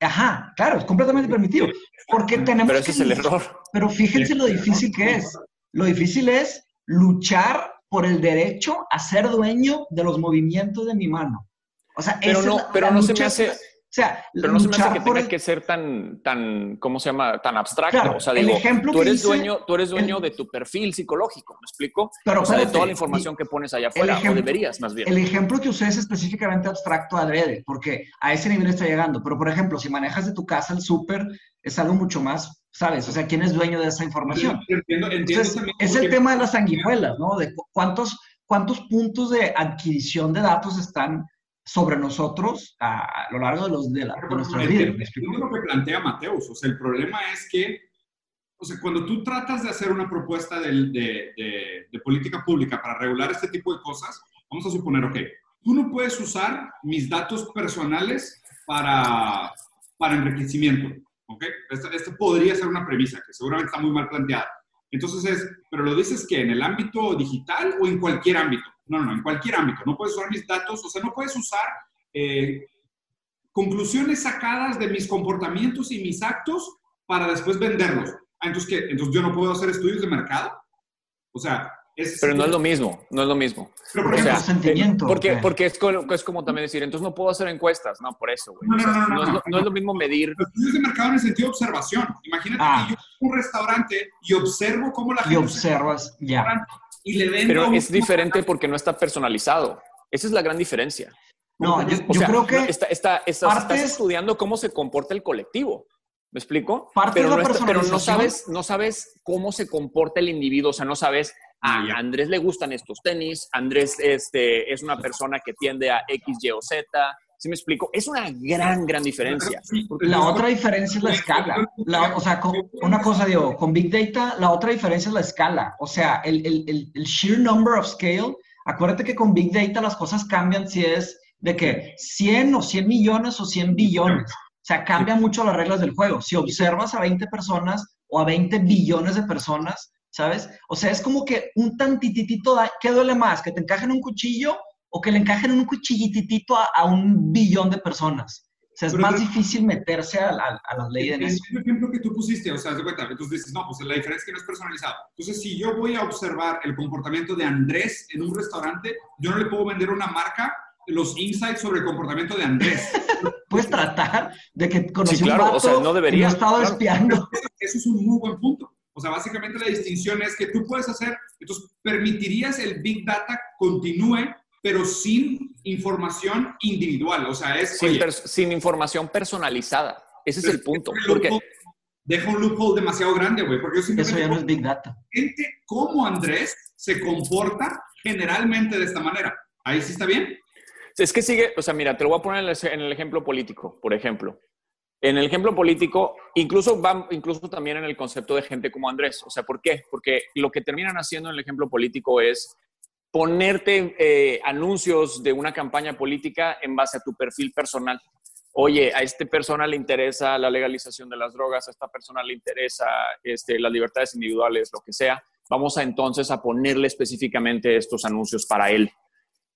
Ajá, claro, es completamente permitido. Porque tenemos pero ese es el error. Pero fíjense lo difícil que es. Lo difícil es luchar por el derecho a ser dueño de los movimientos de mi mano. O sea, pero no, pero no se me hace sea, pero no se me hace que tenga que ser tan, tan, ¿cómo se llama? Tan abstracto. o sea, digo, tú eres dueño, tú eres dueño de tu perfil psicológico, ¿me explico? Pero, o sea, de toda la información que pones allá afuera, o deberías más bien. El ejemplo que usé es específicamente abstracto adrede, porque a ese nivel está llegando. Pero, por ejemplo, si manejas de tu casa el súper, es algo mucho más, ¿sabes? O sea, ¿quién es dueño de esa información? Entiendo, entiendo es el tema de las sanguijuelas, ¿no? De cuántos, cuántos puntos de adquisición de datos están sobre nosotros a, lo largo de, los, de, la, de nuestras vidas. Es lo que plantea Mateus. O sea, el problema es que, o sea, cuando tú tratas de hacer una propuesta de, de, de, política pública para regular este tipo de cosas, vamos a suponer, ok, tú no puedes usar mis datos personales para, para enriquecimiento. ¿ok? Esta, esta podría ser una premisa que seguramente está muy mal planteada. Entonces es, pero lo dices que en el ámbito digital o en cualquier ámbito. No, no, en cualquier ámbito. No puedes usar mis datos, o sea, no puedes usar eh, conclusiones sacadas de mis comportamientos y mis actos para después venderlos. Ah, entonces, ¿qué? Entonces, ¿yo no puedo hacer estudios de mercado? O sea, es... Pero no es lo mismo, no es lo mismo. Pero por o sea, sentimiento. Porque, porque es, como, es como también decir, entonces no puedo hacer encuestas. No, por eso, güey. No, no, no, no, es lo, no, es lo, mismo medir. Los estudios de mercado en el sentido de observación. Imagínate ah. que yo un restaurante y observo cómo la gente... Y observas, ya. Pero es diferente porque no está personalizado. Esa es la gran diferencia. No, yo, creo que. Está, estás estudiando cómo se comporta el colectivo. ¿Me explico? Parte pero, no pero no sabes, no sabes cómo se comporta el individuo. O sea, no sabes, ah, a Andrés le gustan estos tenis, Andrés este, es una persona que tiende a X, Y o Z, ¿Sí me explico? Es una gran, gran diferencia. La otra diferencia es la escala. o sea, una cosa digo, con Big Data, la otra diferencia es la escala. O sea, el, el, el, sheer number of scale. Acuérdate que con Big Data las cosas cambian si es de que 100 o 100 millones o 100 billones. O sea, cambian mucho las reglas del juego. Si observas a 20 personas o a 20 billones de personas, ¿sabes? O sea, es como que un tantititito, ¿qué duele más? ¿Que te encajen un cuchillo o que le encajen un cuchillitito a, un billón de personas. O sea, es más difícil meterse a, a, las leyes de eso. El ejemplo que tú pusiste, o sea, de cuenta, entonces dices, no, pues la diferencia es que no es personalizado. Entonces, si yo voy a observar el comportamiento de Andrés en un restaurante, yo no le puedo vender una marca los insights sobre el comportamiento de Andrés. Puedes tratar de que conocí sí, claro, o sea, no debería. estado espiando. Eso es un muy buen punto. O sea, básicamente la distinción es que tú puedes hacer, entonces, permitirías el Big Data continúe pero sin información individual. O sea, es... Sin, información personalizada. Ese es el punto. Porque... Deja un loophole demasiado grande, güey. Porque yo Eso ya no es Big Data. Gente como Andrés se comporta generalmente de esta manera. ¿Ahí sí está bien? Es que sigue, o sea, mira, te lo voy a poner en el ejemplo político, por ejemplo. En el ejemplo político, incluso va, incluso también en el concepto de gente como Andrés. O sea, ¿por qué? Porque lo que terminan haciendo en el ejemplo político es ponerte eh, anuncios de una campaña política en base a tu perfil personal. Oye, a esta persona le interesa la legalización de las drogas, a esta persona le interesa este, las libertades individuales, lo que sea. Vamos a entonces a ponerle específicamente estos anuncios para él.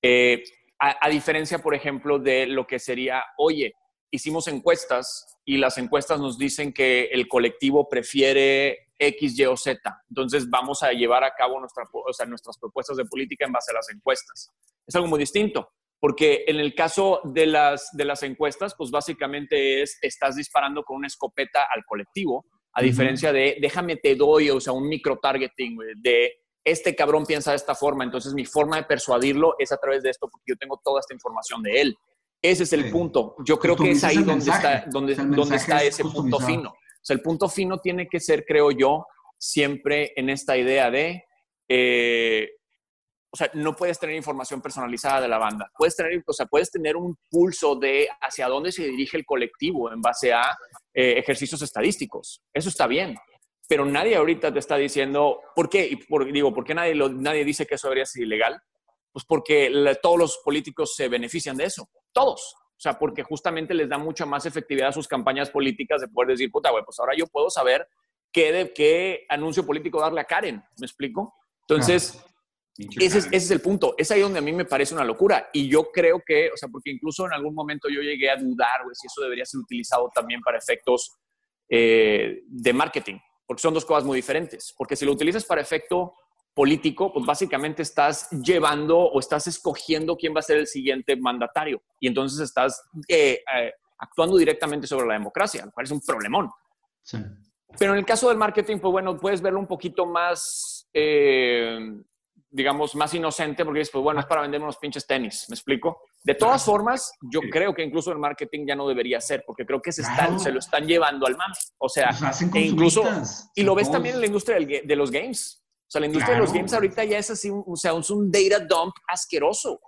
Eh, a, diferencia, por ejemplo, de lo que sería, oye, hicimos encuestas y las encuestas nos dicen que el colectivo prefiere X, Y o Z. Entonces vamos a llevar a cabo nuestra, nuestras propuestas de política en base a las encuestas. Es algo muy distinto, porque en el caso de las, de las encuestas, pues básicamente es, estás disparando con una escopeta al colectivo, a diferencia de, déjame te doy, o sea, un micro-targeting de este cabrón piensa de esta forma, entonces mi forma de persuadirlo es a través de esto, porque yo tengo toda esta información de él. Ese es el punto. Yo creo que es ahí donde está, donde, donde está ese punto fino. O sea, el punto fino tiene que ser, creo yo, siempre en esta idea de, eh, o sea, no puedes tener información personalizada de la banda. Puedes tener, o sea, puedes tener un pulso de hacia dónde se dirige el colectivo en base a eh, ejercicios estadísticos. Eso está bien. Pero nadie ahorita te está diciendo, ¿por qué? Y por, digo, ¿por qué nadie, nadie dice que eso debería ser ilegal? Pues porque todos los políticos se benefician de eso. Todos. O sea, porque justamente les da mucha más efectividad a sus campañas políticas de poder decir, puta, güey, pues ahora yo puedo saber qué, de, qué anuncio político darle a Karen. ¿Me explico? Entonces, ese, es, ese es el punto. Es ahí donde a mí me parece una locura. Y yo creo que, o sea, porque incluso en algún momento yo llegué a dudar, güey, si eso debería ser utilizado también para efectos eh, de marketing, porque son dos cosas muy diferentes. Porque si lo utilizas para efecto político, pues básicamente estás llevando o estás escogiendo quién va a ser el siguiente mandatario. Y entonces estás eh, eh, actuando directamente sobre la democracia, lo cual es un problemón. Sí. Pero en el caso del marketing, pues bueno, puedes verlo un poquito más, eh, digamos, más inocente, porque dices, pues bueno, es para vender unos pinches tenis, ¿me explico? De todas formas, yo creo que incluso el marketing ya no debería ser, porque creo que se, están, se lo están llevando al mame. O sea, e incluso, y lo ves también en la industria de los games. O sea, la industria de los games ahorita ya es así, o sea, es un data dump asqueroso.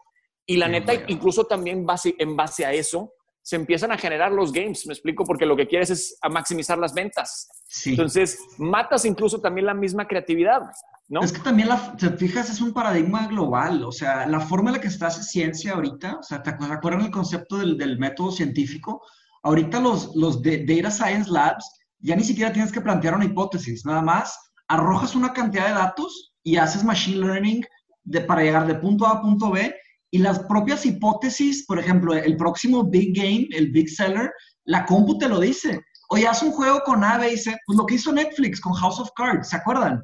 Y la neta, incluso también base, en base a eso, se empiezan a generar los games, me explico, porque lo que quieres es maximizar las ventas. Entonces, matas incluso también la misma creatividad, ¿no? Es que también, la, te fijas, es un paradigma global, o sea, la forma en la que está hace ciencia ahorita, o sea, ¿te acuerdas el concepto del, del, método científico? Ahorita los, los de Data Science Labs ya ni siquiera tienes que plantear una hipótesis, nada más arrojas una cantidad de datos y haces machine learning para llegar de punto A a punto B y las propias hipótesis, por ejemplo, el próximo big game, el big seller, la compu te lo dice. Oye, haz un juego con A, B y C. Pues lo que hizo Netflix con House of Cards, ¿se acuerdan?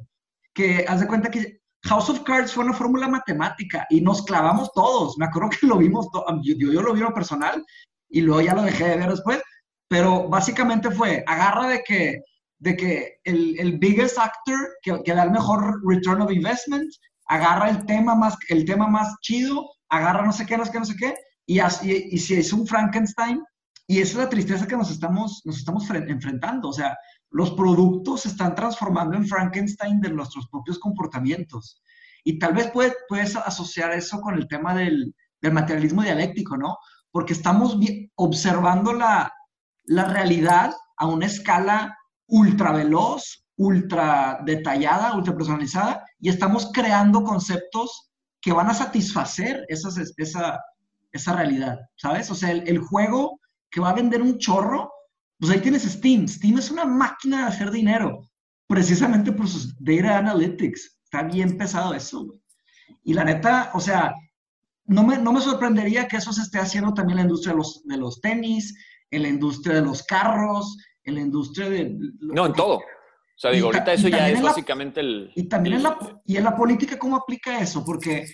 Que haz de cuenta que House of Cards fue una fórmula matemática y nos clavamos todos. Me acuerdo que lo vimos, yo, yo, lo vi en personal y luego ya lo dejé de ver después. Pero básicamente fue, agarra de que, de que el, el biggest actor que, que da el mejor return of investment, agarra el tema más, el tema más chido, agarra no sé qué, no sé qué, no sé qué, y, así, y, si es un Frankenstein, y esa es la tristeza que nos estamos, nos estamos enfrentando, o sea, los productos se están transformando en Frankenstein de nuestros propios comportamientos. Y tal vez puedes asociar eso con el tema del, del materialismo dialéctico, ¿no? Porque estamos observando la, la realidad a una escala ultra veloz, ultra detallada, ultra personalizada, y estamos creando conceptos que van a satisfacer esa, esa realidad, ¿sabes? O sea, el, juego que va a vender un chorro, pues ahí tienes Steam. Steam es una máquina de hacer dinero, precisamente por sus data analytics. Está bien pesado eso. Y la neta, o sea, no me, no me sorprendería que eso se esté haciendo también en la industria de los, de los tenis, en la industria de los carros, en la industria de... No, en todo. O sea, digo, ahorita eso ya es básicamente el... Y también en, la, y en la política, ¿cómo aplica eso? Porque,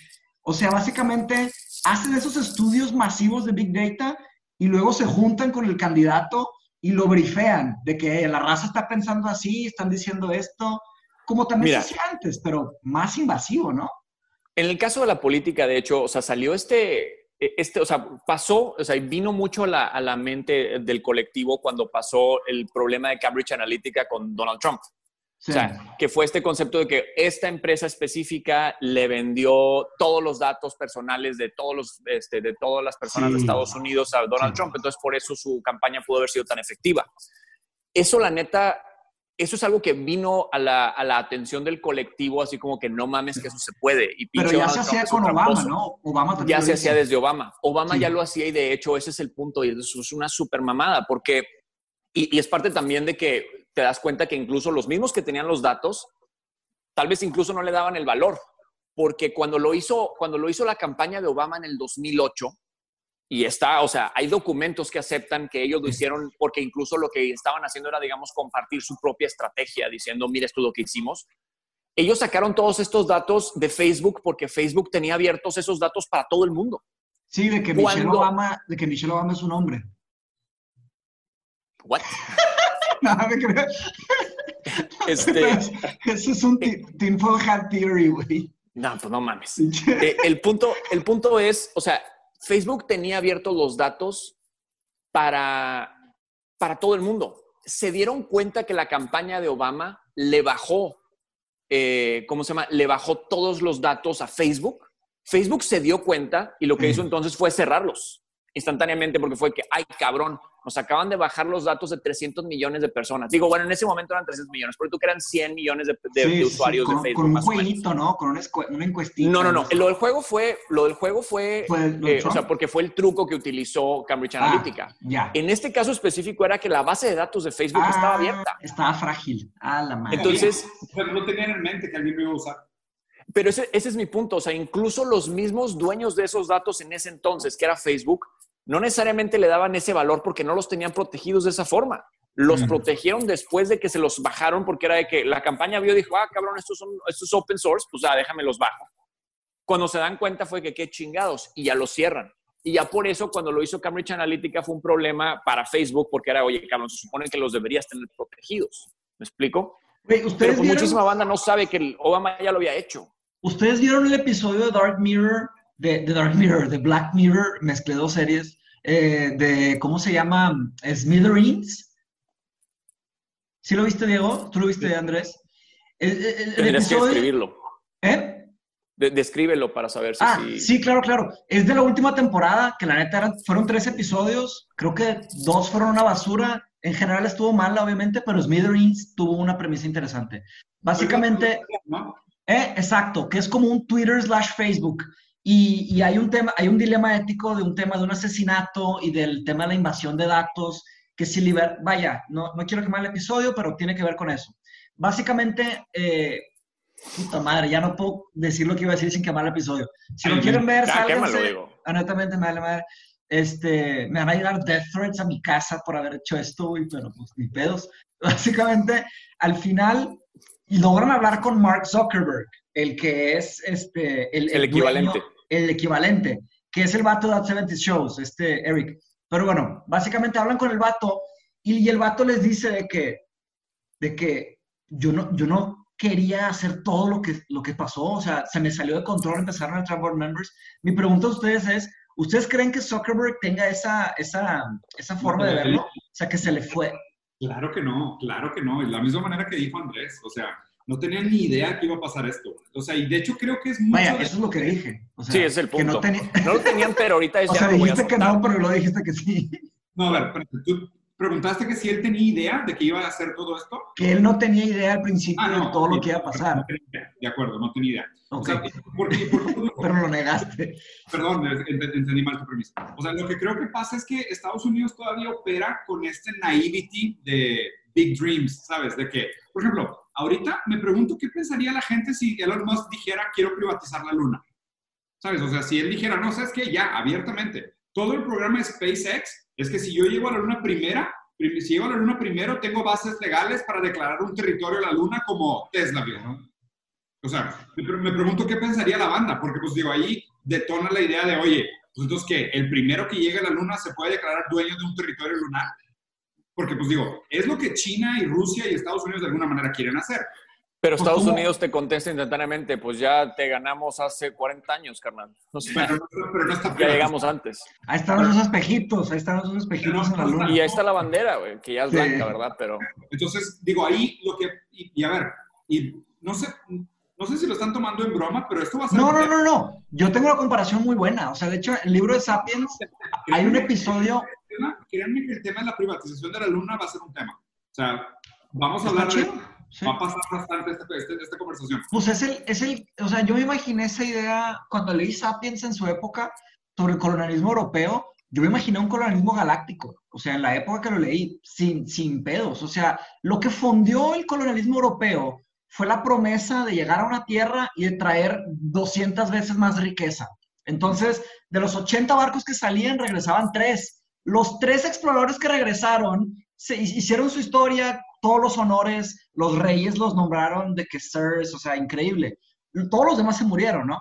o sea, básicamente hacen esos estudios masivos de Big Data y luego se juntan con el candidato y lo brifean de que la raza está pensando así, están diciendo esto, como también se hacía antes, pero más invasivo, ¿no? En el caso de la política, de hecho, o sea, salió este, este, o sea, pasó, o sea, vino mucho a la, a la, mente del colectivo cuando pasó el problema de Cambridge Analytica con Donald Trump. O sea, que fue este concepto de que esta empresa específica le vendió todos los datos personales de, todos los, este, de todas las personas de Estados Unidos a Donald Trump. Entonces, por eso su campaña pudo haber sido tan efectiva. Eso, la neta, eso es algo que vino a la, a la atención del colectivo, así como que no mames que eso se puede. Y Pero ya se hacía con Obama, ¿no? Obama ya se hacía desde Obama. Obama ya lo hacía y de hecho ese es el punto y eso es una super mamada porque, y, y es parte también de que te das cuenta que incluso los mismos que tenían los datos, tal vez incluso no le daban el valor, porque cuando lo hizo, cuando lo hizo la campaña de Obama en el 2008, y está, o sea, hay documentos que aceptan que ellos lo hicieron porque incluso lo que estaban haciendo era, digamos, compartir su propia estrategia, diciendo, mira, esto es lo que hicimos. Ellos sacaron todos estos datos de Facebook porque Facebook tenía abiertos esos datos para todo el mundo. Sí, de que Michelle Obama, de que Michelle Obama es un hombre. What? no, me creo. Este... Eso es un tinfoil hat theory, güey. No, pues no mames. Eh, el, punto, el punto es, o sea, Facebook tenía abiertos los datos para, para todo el mundo. Se dieron cuenta que la campaña de Obama le bajó, eh, ¿cómo se llama? Le bajó todos los datos a Facebook. Facebook se dio cuenta y lo que hizo entonces fue cerrarlos. Instantáneamente porque fue que, ay, cabrón, nos acaban de bajar los datos de 300 millones de personas. Digo, bueno, en ese momento eran 300 millones, pero tú que eran 100 millones de, usuarios con, de Facebook. Con un jueguito, ¿no? Con una, encuestita. No, no, no. Lo del juego fue, lo del juego fue, eh, o sea, porque fue el truco que utilizó Cambridge ah, Analytica. ya. En este caso específico era que la base de datos de Facebook ah, estaba abierta. Estaba frágil. Ah, la madre. Entonces. Pero no tenían en mente que alguien lo iba a usar. Pero ese, ese es mi punto. O sea, incluso los mismos dueños de esos datos en ese entonces, que era Facebook, no necesariamente le daban ese valor porque no los tenían protegidos de esa forma. Los protegieron después de que se los bajaron porque era de que la campaña vio y dijo, ah, cabrón, estos son estos open source, pues ah, déjame los bajo. Cuando se dan cuenta fue que qué chingados y ya los cierran. Y ya por eso cuando lo hizo Cambridge Analytica fue un problema para Facebook porque era, oye, cabrón, se supone que los deberías tener protegidos. ¿Me explico? ¿ustedes Pero pues muchísima banda no sabe que el Obama ya lo había hecho. ¿Ustedes vieron el episodio de Dark Mirror de, Dark Mirror, de Black Mirror, mezclé dos series, eh, de, ¿cómo se llama? Smithereens. ¿Sí lo viste, Diego? ¿Tú lo viste, Andrés? Tendrías que escribirlo. ¿Eh? descríbelo para saber si ah, sí. claro, claro. Es de la última temporada, que la neta fueron tres episodios. Creo que dos fueron una basura. En general estuvo mal, obviamente, pero Smithereens tuvo una premisa interesante. Básicamente, eh, exacto, que es como un Twitter slash Facebook. Y, hay un tema, hay un dilema ético de un tema de un asesinato y del tema de la invasión de datos, que si liber... Vaya, no, no quiero quemar el episodio, pero tiene que ver con eso. Básicamente, eh, puta madre, ya no puedo decir lo que iba a decir sin quemar el episodio. Si lo quieren ver, sálganse. Honestamente, madre, madre. Este, me van a llegar death threats a mi casa por haber hecho esto, pero pues ni pedos. Básicamente, al final, logran hablar con Mark Zuckerberg, el que es este, el, equivalente el equivalente, que es el vato de That 70 Shows, este Eric. Pero bueno, básicamente hablan con el vato y, el vato les dice de que, de que yo, no, yo no quería hacer todo lo que, lo que pasó, o sea, se me salió de control, empezaron a entrar board members. Mi pregunta a ustedes es, ¿ustedes creen que Zuckerberg tenga esa, esa, esa forma de verlo? O sea, que se le fue. Claro que no, claro que no. Es la misma manera que dijo Andrés. O sea, no tenían ni idea que iba a pasar esto. O sea, y de hecho creo que es mucho Vaya, eso es lo que dije. sí, es el punto. No, lo tenían, pero ahorita es o sea, dijiste que no, pero lo dijiste que sí. No, a ver, tú preguntaste que si él tenía idea de que iba a hacer todo esto. Que él no tenía idea al principio ah, de todo lo que iba a pasar. de acuerdo, no tenía idea. Okay. pero lo negaste. Perdón, entendí mal tu premisa. O sea, lo que creo que pasa es que Estados Unidos todavía opera con este naivety de big dreams, ¿sabes? De que, por ejemplo, Ahorita me pregunto qué pensaría la gente si Elon Musk dijera quiero privatizar la luna. ¿Sabes? O sea, si él dijera, no, sabes que ya, abiertamente. Todo el programa de SpaceX es que si yo llego a la luna primera, si llego a la luna primero, tengo bases legales para declarar un territorio a la luna como Tesla, ¿no? O sea, me pregunto qué pensaría la banda, porque pues digo, ahí detona la idea de, oye, pues entonces que el primero que llegue a la luna se puede declarar dueño de un territorio lunar. Porque, pues digo, es lo que China y Rusia y Estados Unidos de alguna manera quieren hacer. Pero pues, Estados Unidos te contesta instantáneamente, pues ya te ganamos hace 40 años, carnal. pero, no está ya llegamos antes. Ahí están los espejitos, ahí están los espejitos en la luna. Y ahí está la bandera, güey, que ya es blanca, ¿verdad? Pero... Entonces, digo, ahí lo que, y, a ver, y no sé, no sé si lo están tomando en broma, pero esto va a ser... No, no, no, no. Yo tengo una comparación muy buena. O sea, de hecho, el libro de Sapiens, hay un episodio créanme que el tema de la privatización de la luna va a ser un tema. O sea, vamos a hablar de... Va a pasar bastante esta, este, esta, conversación. Pues es el, es el, o sea, yo me imaginé esa idea cuando leí Sapiens en su época sobre el colonialismo europeo, yo me imaginé un colonialismo galáctico, o sea, en la época que lo leí, sin, sin pedos, o sea, lo que fundió el colonialismo europeo fue la promesa de llegar a una tierra y de traer 200 veces más riqueza. Entonces, de los 80 barcos que salían, regresaban tres. Los tres exploradores que regresaron se hicieron su historia, todos los honores, los reyes los nombraron de que sirs, o sea, increíble. Todos los demás se murieron, ¿no?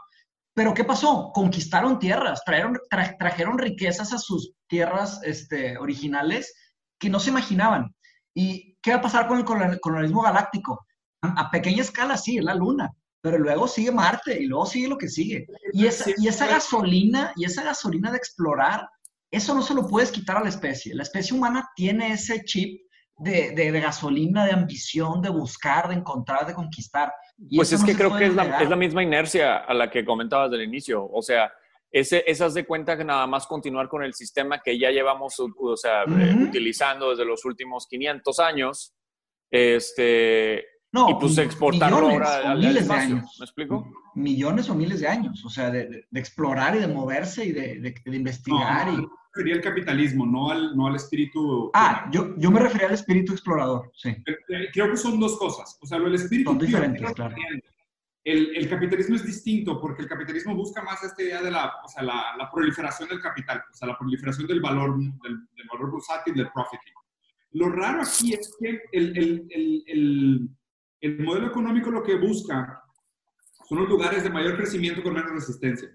Pero ¿qué pasó? Conquistaron tierras, trajeron, riquezas a sus tierras este, originales que no se imaginaban. ¿Y qué va a pasar con el colonialismo galáctico? A pequeña escala, sí, es la luna, pero luego sigue Marte y luego sigue lo que sigue. Y esa gasolina, y esa gasolina de explorar eso no se lo puedes quitar a la especie. La especie humana tiene ese chip de, gasolina, de ambición, de buscar, de encontrar, de conquistar. pues es que creo que es la, misma inercia a la que comentabas del inicio. O sea, ese, esas de cuenta que nada más continuar con el sistema que ya llevamos o sea, eh, utilizando desde los últimos 500 años, este, no, y pues exportarlo millones ahora o al, miles de espacio. años. ¿Me explico? Millones o miles de años, o sea, de, de- de explorar y de moverse y de, de- de investigar. No, y... Sería el capitalismo, no al, no al espíritu. Ah, yo, yo me refería al espíritu explorador, sí. Eh, Creo que son dos cosas. O sea, lo del espíritu. Son diferentes, claro. El, el capitalismo es distinto porque el capitalismo busca más esta idea de la, o sea, la, la proliferación del capital, o sea, la proliferación del valor, del, del valor bursátil, del profiting. Lo raro aquí es que el, el, el, el, el modelo económico lo que busca son los lugares de mayor crecimiento con menos resistencia.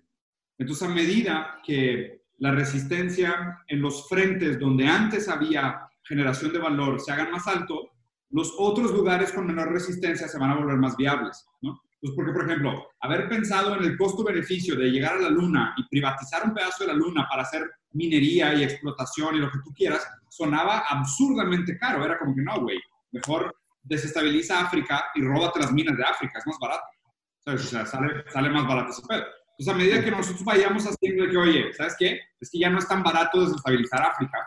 Entonces, a medida que la resistencia en los frentes donde antes había generación de valor se hagan más alto, los otros lugares con menor resistencia se van a volver más viables, ¿no? Porque, por ejemplo, haber pensado en el costo-beneficio de llegar a la Luna y privatizar un pedazo de la Luna para hacer minería y explotación y lo que tú quieras, sonaba absurdamente caro. Era como que no, güey, mejor desestabiliza África y róbate las minas de África, es más barato. ¿Sabes? O sea, sale, sale más barato ese pedo. Entonces, a medida que nosotros vayamos haciendo que, oye, ¿sabes qué? Es que ya no es tan barato desestabilizar África.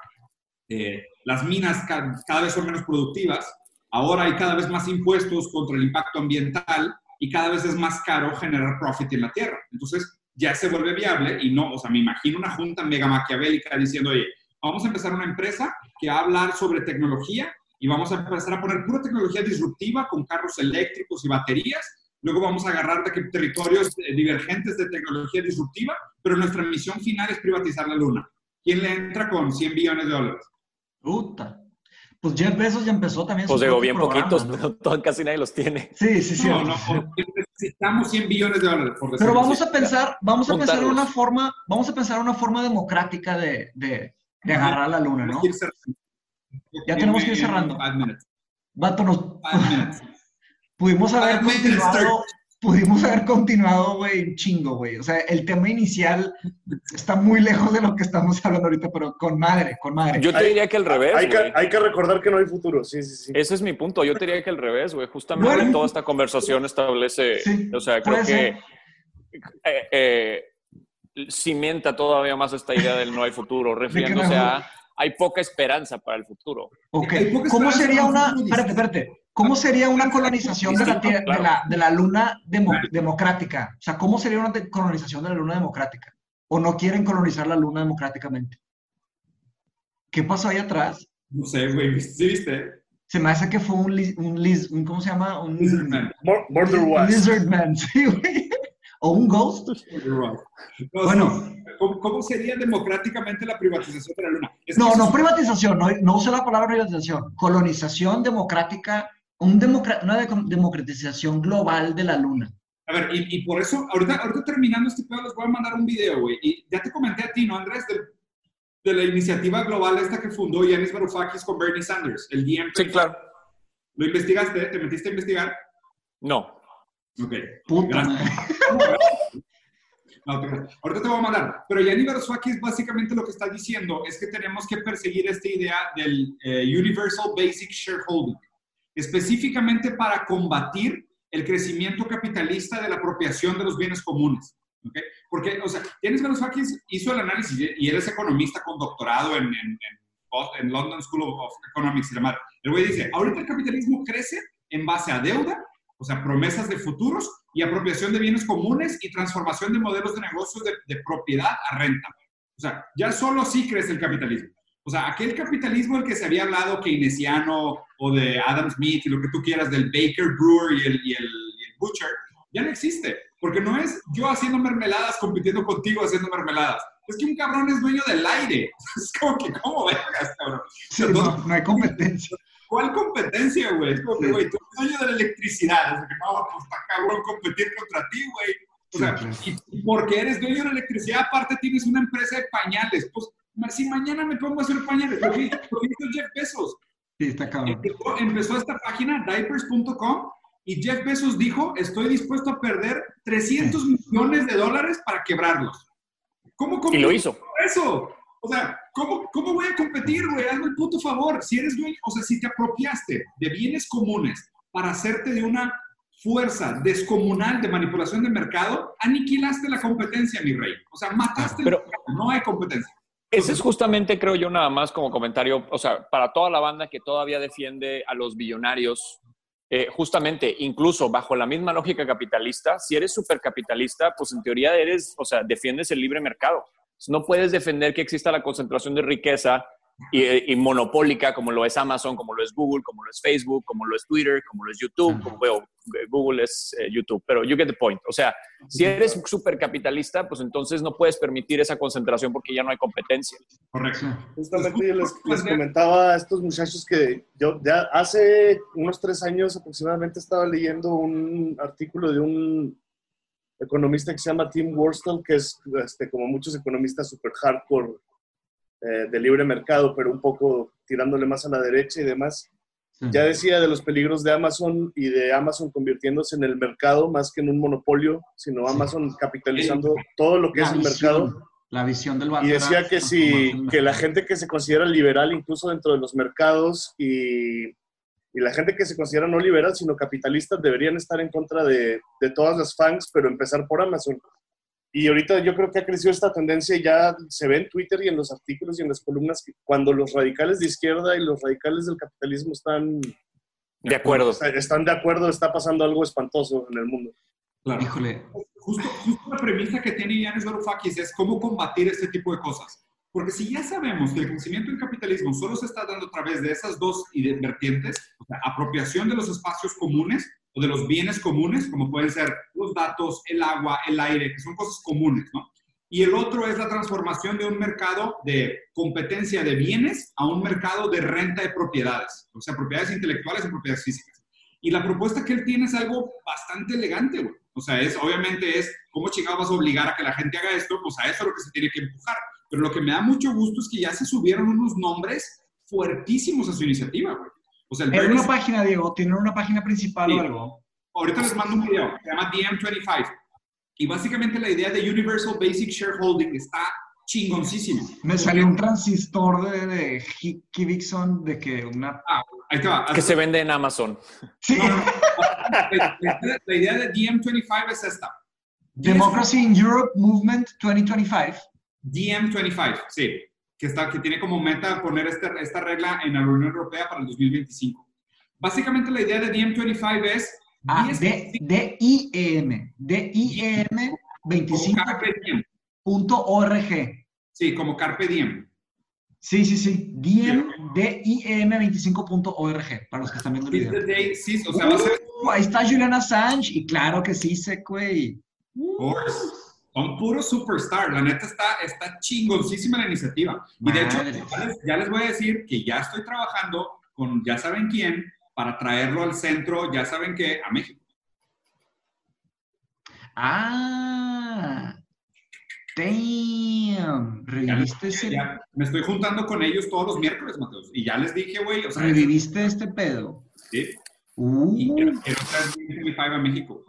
Eh, las minas ca- cada vez son menos productivas. Ahora hay cada vez más impuestos contra el impacto ambiental y cada vez es más caro generar profit en la tierra. Entonces, ya se vuelve viable y no, o sea, me imagino una junta mega maquiavélica diciendo, oye, vamos a empezar una empresa que va a hablar sobre tecnología y vamos a empezar a poner pura tecnología disruptiva con carros eléctricos y baterías. Luego vamos a agarrar de territorios eh, divergentes de tecnología disruptiva, pero nuestra misión final es privatizar la luna. ¿Quién le entra con 100 billones de dólares? Puta. Pues Jeff Bezos ya empezó también Pues digo, bien programa, poquitos, ¿no? pero casi nadie los tiene. Sí, sí, sí. No, no, necesitamos 100 billones de dólares. Por Pero vamos así. a pensar, vamos a pensar una forma, vamos a pensar en una forma democrática de, de, de agarrar la luna, ¿no? Tenemos que ir cerrando. Ya tenemos que ir cerrando. Vato, nos pudimos haber Five continuado, pudimos haber continuado, güey, un chingo, güey. O sea, el tema inicial está muy lejos de lo que estamos hablando ahorita, pero con madre, con madre. Yo te diría que al revés, Hay que, güey. hay que recordar que no hay futuro, sí, sí, sí. Ese es mi punto. Yo te diría que al revés, güey. Justamente Bueno. toda esta conversación establece, Sí, o sea, creo que eh, eh, cimienta todavía más esta idea del no hay futuro, refiriéndose a hay poca esperanza para el futuro. Ok, Hay poca ¿cómo sería una, espérate, espérate, ¿cómo sería una colonización de la, de la, de la luna demo- democrática? O sea, ¿cómo sería una colonización de la luna democrática? ¿O no quieren colonizar la luna democráticamente? ¿Qué pasó ahí atrás? No sé, güey. ¿Sí viste? Se me hace que fue un, un, un ¿cómo se llama? Un Lizardman. Border. Lizardman, sí, güey. O un ghost. No, Bueno. ¿Cómo, cómo sería democráticamente la privatización de la luna? Es No, no es- privatización, no, no uso la palabra privatización. Colonización democrática, un democra- una de- democratización global de la luna. A ver, y, y por eso, ahorita, ahorita terminando este pedo, les voy a mandar un video, güey. Y ya te comenté a ti, ¿no, Andrés? Del- de la iniciativa global esta que fundó Yanis Varoufakis con Bernie Sanders, el DMP. Sí, claro. ¿Lo investigaste? ¿Te metiste a investigar? No. Ok. Puta madre. No. Ahorita te voy a mandar. Pero Yanni Varoufakis básicamente lo que está diciendo es que tenemos que perseguir esta idea del eh, Universal Basic Shareholding, específicamente para combatir el crecimiento capitalista de la apropiación de los bienes comunes. ¿ok? Porque, o sea, Yanis Varoufakis hizo el análisis y él es economista con doctorado en, en, en en London School of Economics y demás. El güey dice, ahorita el capitalismo crece en base a deuda, o sea, promesas de futuros y apropiación de bienes comunes y transformación de modelos de negocios de, de propiedad a renta. O sea, ya solo así crece el capitalismo. O sea, aquel capitalismo del que se había hablado keynesiano o de Adam Smith y lo que tú quieras, del Baker Brewer y el, y el, y el Butcher, ya no existe. Porque no es yo haciendo mermeladas compitiendo contigo haciendo mermeladas. Es que un cabrón es dueño del aire. Es como que, ¿cómo vergas, cabrón? Sí, no, no hay competencia. ¿Cuál competencia, güey? Es como que, Sí. güey, tú eres dueño de la electricidad. O sea, que no, pues está cabrón competir contra ti, güey. O sea, Sí, y, y porque eres dueño de la electricidad, aparte tienes una empresa de pañales. Pues, si mañana me pongo a hacer pañales, lo hizo Jeff Bezos. Sí, está cabrón. Empezó, empezó esta página, diapers.com, y Jeff Bezos dijo, estoy dispuesto a perder 300 millones de dólares para quebrarlos. ¿Cómo, cómo Y lo hizo. eso? O sea, ¿cómo, ¿cómo voy a competir, güey? Hazme el puto favor. Si eres dueño, o sea, si te apropiaste de bienes comunes para hacerte de una fuerza descomunal de manipulación de mercado, aniquilaste la competencia, mi rey. O sea, mataste Pero, no hay competencia. Ese es justamente, creo yo, nada más como comentario, o sea, para toda la banda que todavía defiende a los billonarios, eh, justamente, incluso bajo la misma lógica capitalista, si eres supercapitalista, pues en teoría eres, o sea, defiendes el libre mercado. No puedes defender que exista la concentración de riqueza y, monopólica como lo es Amazon, como lo es Google, como lo es Facebook, como lo es Twitter, como lo es YouTube, como veo, Google es eh, YouTube, pero you get the point. O sea, si eres súper capitalista, pues entonces no puedes permitir esa concentración porque ya no hay competencia. Correcto. Justamente yo les, les, comentaba a estos muchachos que yo ya hace unos tres años aproximadamente estaba leyendo un artículo de un economista que se llama Tim Worstall, que es este, como muchos economistas super hardcore eh, de libre mercado, pero un poco tirándole más a la derecha y demás. Ya decía de los peligros de Amazon y de Amazon convirtiéndose en el mercado más que en un monopolio, sino Amazon capitalizando todo lo que es el mercado. La visión del Y decía que si que la gente que se considera liberal incluso dentro de los mercados y, y, la gente que se considera no liberal sino capitalista deberían estar en contra de, de todas las fans, pero empezar por Amazon. Y ahorita yo creo que ha crecido esta tendencia y ya se ve en Twitter y en los artículos y en las columnas que cuando los radicales de izquierda y los radicales del capitalismo están de acuerdo. Están de acuerdo, está pasando algo espantoso en el mundo. Claro. Híjole. Justo, justo la premisa que tiene Yanis Varoufakis es cómo combatir este tipo de cosas. Porque si ya sabemos que el crecimiento del capitalismo solo se está dando a través de esas dos vertientes, o sea, apropiación de los espacios comunes o de los bienes comunes, como pueden ser los datos, el agua, el aire, que son cosas comunes, ¿no? Y el otro es la transformación de un mercado de competencia de bienes a un mercado de renta de propiedades, o sea, propiedades intelectuales y propiedades físicas. Y la propuesta que él tiene es algo bastante elegante, güey. O sea, es, obviamente es, ¿cómo chingados vas a obligar a que la gente haga esto? Pues a eso es lo que se tiene que empujar. Pero lo que me da mucho gusto es que ya se subieron unos nombres fuertísimos a su iniciativa, güey. O sea, el una página, Diego? ¿Tienen una página principal o algo? Ahorita les mando un video, se llama DM25. Y básicamente la idea de Universal Basic Shareholding está chingoncísima. Me salió un transistor de, de Hickey Dixon de que una... Ah, ahí te va. Que se vende en Amazon. Sí. la, la, idea de DM25 es esta. Democracy in Europe Movement 2025. DM25, sí, que, está, que tiene como meta poner esta, esta regla en la Unión Europea para el 2025. Básicamente la idea de DM25 es... Ah, D-I-E-M, D-I-E-M 25.org. Sí, como Carpe Diem. Sí, sí, sí. Diem, D-I-E-M25.org, para los que están viendo el video. sí, o sea, va a ser... Uh, ahí está Julian Assange, y claro que sí, se güey. Of course son puros superstar. La neta está, está chingoncísima la iniciativa. Y de hecho, ya les, voy a decir que ya estoy trabajando con ya saben quién para traerlo al centro, ya saben qué, a México. Ah, damn. ¿Reviviste ese? me estoy juntando con ellos todos los miércoles, Mateos. Y ya les dije, güey. O sea, ¿Reviviste este pedo? Sí. Uh. Y quiero, quiero traer a México.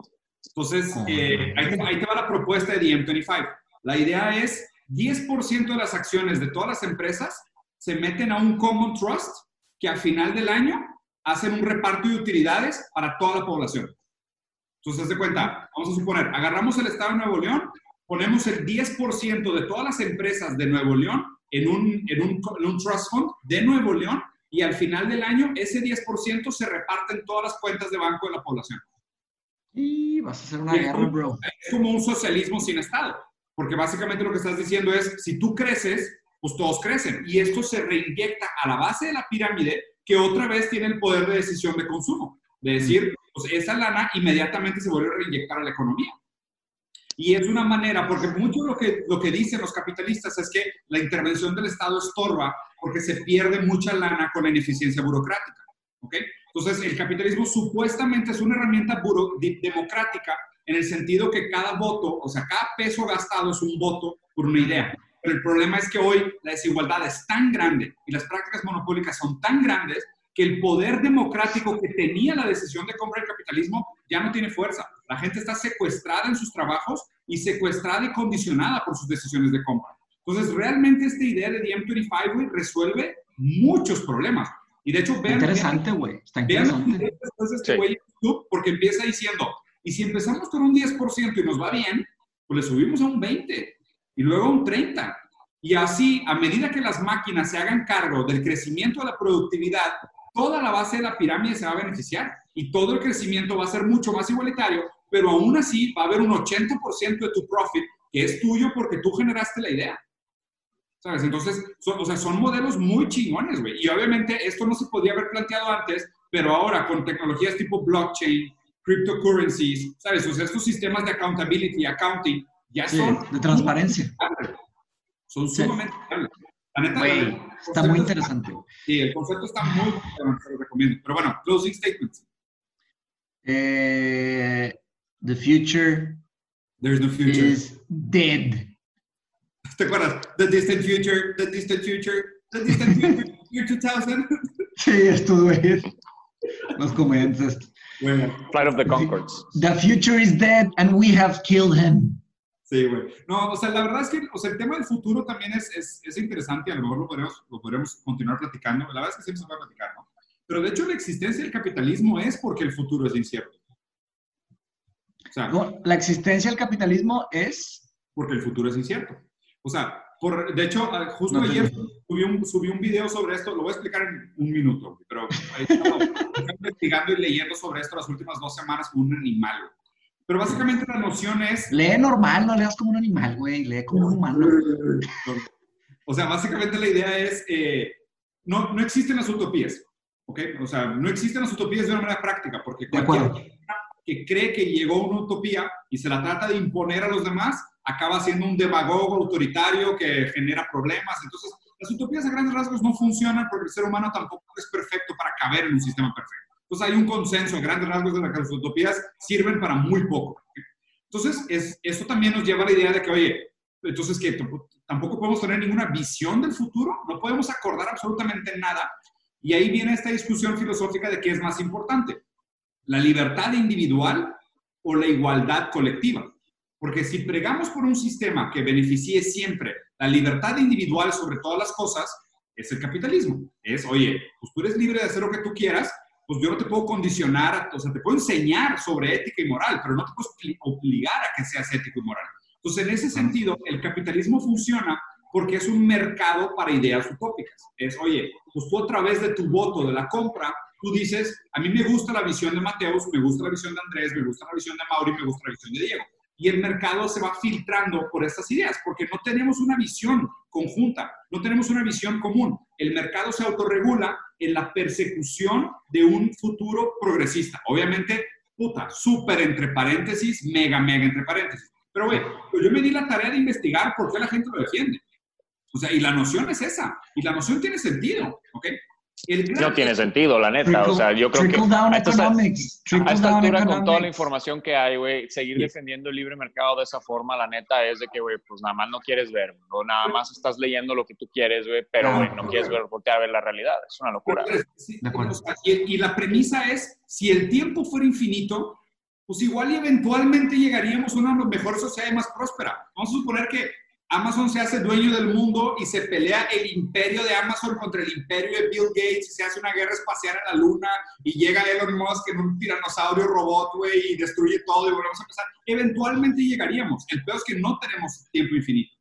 Entonces, eh, ahí, te, va la propuesta de DM25. La idea es 10% de las acciones de todas las empresas se meten a un Common Trust que al final del año hacen un reparto de utilidades para toda la población. Entonces, de cuenta, vamos a suponer, agarramos el Estado de Nuevo León, ponemos el 10% de todas las empresas de Nuevo León en un, en un, en un trust fund de Nuevo León y al final del año ese 10% se reparte en todas las cuentas de banco de la población. Y vas a hacer una guerra, bro. Es como un socialismo sin Estado, porque básicamente lo que estás diciendo es, si tú creces, pues todos crecen. Y esto se reinyecta a la base de la pirámide, que otra vez tiene el poder de decisión de consumo. De decir, pues esa lana inmediatamente se vuelve a reinyectar a la economía. Y es una manera, porque mucho lo que, lo que dicen los capitalistas es que la intervención del Estado estorba porque se pierde mucha lana con la ineficiencia burocrática. ¿ok? Entonces, el capitalismo supuestamente es una herramienta democrática en el sentido que cada voto, o sea, cada peso gastado es un voto por una idea. Pero el problema es que hoy la desigualdad es tan grande y las prácticas monopólicas son tan grandes que el poder democrático que tenía la decisión de compra del capitalismo ya no tiene fuerza. La gente está secuestrada en sus trabajos y secuestrada y condicionada por sus decisiones de compra. Entonces, realmente esta idea de DM25 resuelve muchos problemas. Y de hecho, vean. Interesante, güey. Está interesante. Este güey YouTube, porque empieza diciendo, y si empezamos con un 10% y nos va bien, pues le subimos a un 20% y luego a un 30%. Y así, a medida que las máquinas se hagan cargo del crecimiento de la productividad, toda la base de la pirámide se va a beneficiar y todo el crecimiento va a ser mucho más igualitario, pero aún así va a haber un 80% de tu profit que es tuyo porque tú generaste la idea. ¿Sabes? Entonces, son, o sea, son modelos muy chingones, güey. Y obviamente esto no se podía haber planteado antes, pero ahora con tecnologías tipo blockchain, cryptocurrencies, ¿sabes? O sea, estos sistemas de accountability, accounting, ya son... De transparencia. Son sumamente... La neta, está muy interesante. Sí, el concepto está muy bueno, se lo recomiendo. Pero bueno, closing statements. Eh, the future, There's no future. is dead. ¿Te acuerdas? The distant future, the distant future, the distant future, year 2000. Sí, esto, güey. Nos comentas. Bueno, Flight of the Concords. The future is dead and we have killed him. sí, güey. No, o sea, la verdad es que o sea, el tema del futuro también es, es, es interesante y a lo mejor lo podremos, lo podremos continuar platicando. La verdad es que siempre se puede platicar, ¿no? Pero de hecho la existencia del capitalismo es porque el futuro es incierto. O sea, No, La existencia del capitalismo es... porque el futuro es incierto. O sea, por, de hecho, ah, justo No, ayer subí un, subí un video sobre esto, lo voy a explicar en un minuto, pero he estado investigando y leyendo sobre esto las últimas dos semanas con un animal. güey. Pero básicamente la noción es, Lee normal, no leas como un animal, güey. Lee como un humano. o sea, básicamente la idea es, eh, no, no existen las utopías, ¿ok? O sea, no existen las utopías de una manera práctica, porque cualquier persona que cree que llegó a una utopía y se la trata de imponer a los demás, acaba siendo un demagogo autoritario que genera problemas. Entonces, las utopías a grandes rasgos no funcionan porque el ser humano tampoco es perfecto para caber en un sistema perfecto. Entonces, hay un consenso a grandes rasgos de que las utopías sirven para muy poco. Entonces, es, eso también nos lleva a la idea de que, oye, entonces que tampoco- podemos tener ninguna visión del futuro, no podemos acordar absolutamente nada. Y ahí viene esta discusión filosófica de qué es más importante, la libertad individual o la igualdad colectiva. Porque si pregamos por un sistema que beneficie siempre la libertad individual sobre todas las cosas, es el capitalismo. Es, oye, pues tú eres libre de hacer lo que tú quieras, pues yo no te puedo condicionar, o sea, te puedo enseñar sobre ética y moral, pero no te puedo obli- obligar a que seas ético y moral. Entonces, en ese sentido, el capitalismo funciona porque es un mercado para ideas utópicas. Es, oye, pues tú a través de tu voto de la compra, tú dices, a mí me gusta la visión de Mateus, me gusta la visión de Andrés, me gusta la visión de Mauri, me gusta la visión de Diego. Y el mercado se va filtrando por estas ideas, porque no tenemos una visión conjunta, no tenemos una visión común. El mercado se autorregula en la persecución de un futuro progresista. Obviamente, puta, súper entre paréntesis, mega, mega entre paréntesis. Pero, güey, pues yo me di la tarea de investigar por qué la gente lo defiende. O sea, y la noción es esa. Y la noción tiene sentido, ¿ok? No tiene sentido, la neta. O sea, yo creo que trickle down a esta, economics. a Trickle esta down altura, con toda la información que hay, güey, seguir defendiendo el libre mercado de esa forma, la neta es de que, güey, pues nada más no quieres ver, o nada más estás leyendo lo que tú quieres, güey, pero, güey, no quieres ver, voltear a ver la realidad. Es una locura. Sí, De acuerdo. y, y la premisa es, si el tiempo fuera infinito, pues igual y eventualmente llegaríamos a una mejor sociedad y más próspera. Vamos a suponer que Amazon se hace dueño del mundo y se pelea el imperio de Amazon contra el imperio de Bill Gates y se hace una guerra espacial en la luna y llega Elon Musk en un tiranosaurio robot, güey, y destruye todo y volvemos a empezar. Eventualmente llegaríamos. El peor es que no tenemos tiempo infinito.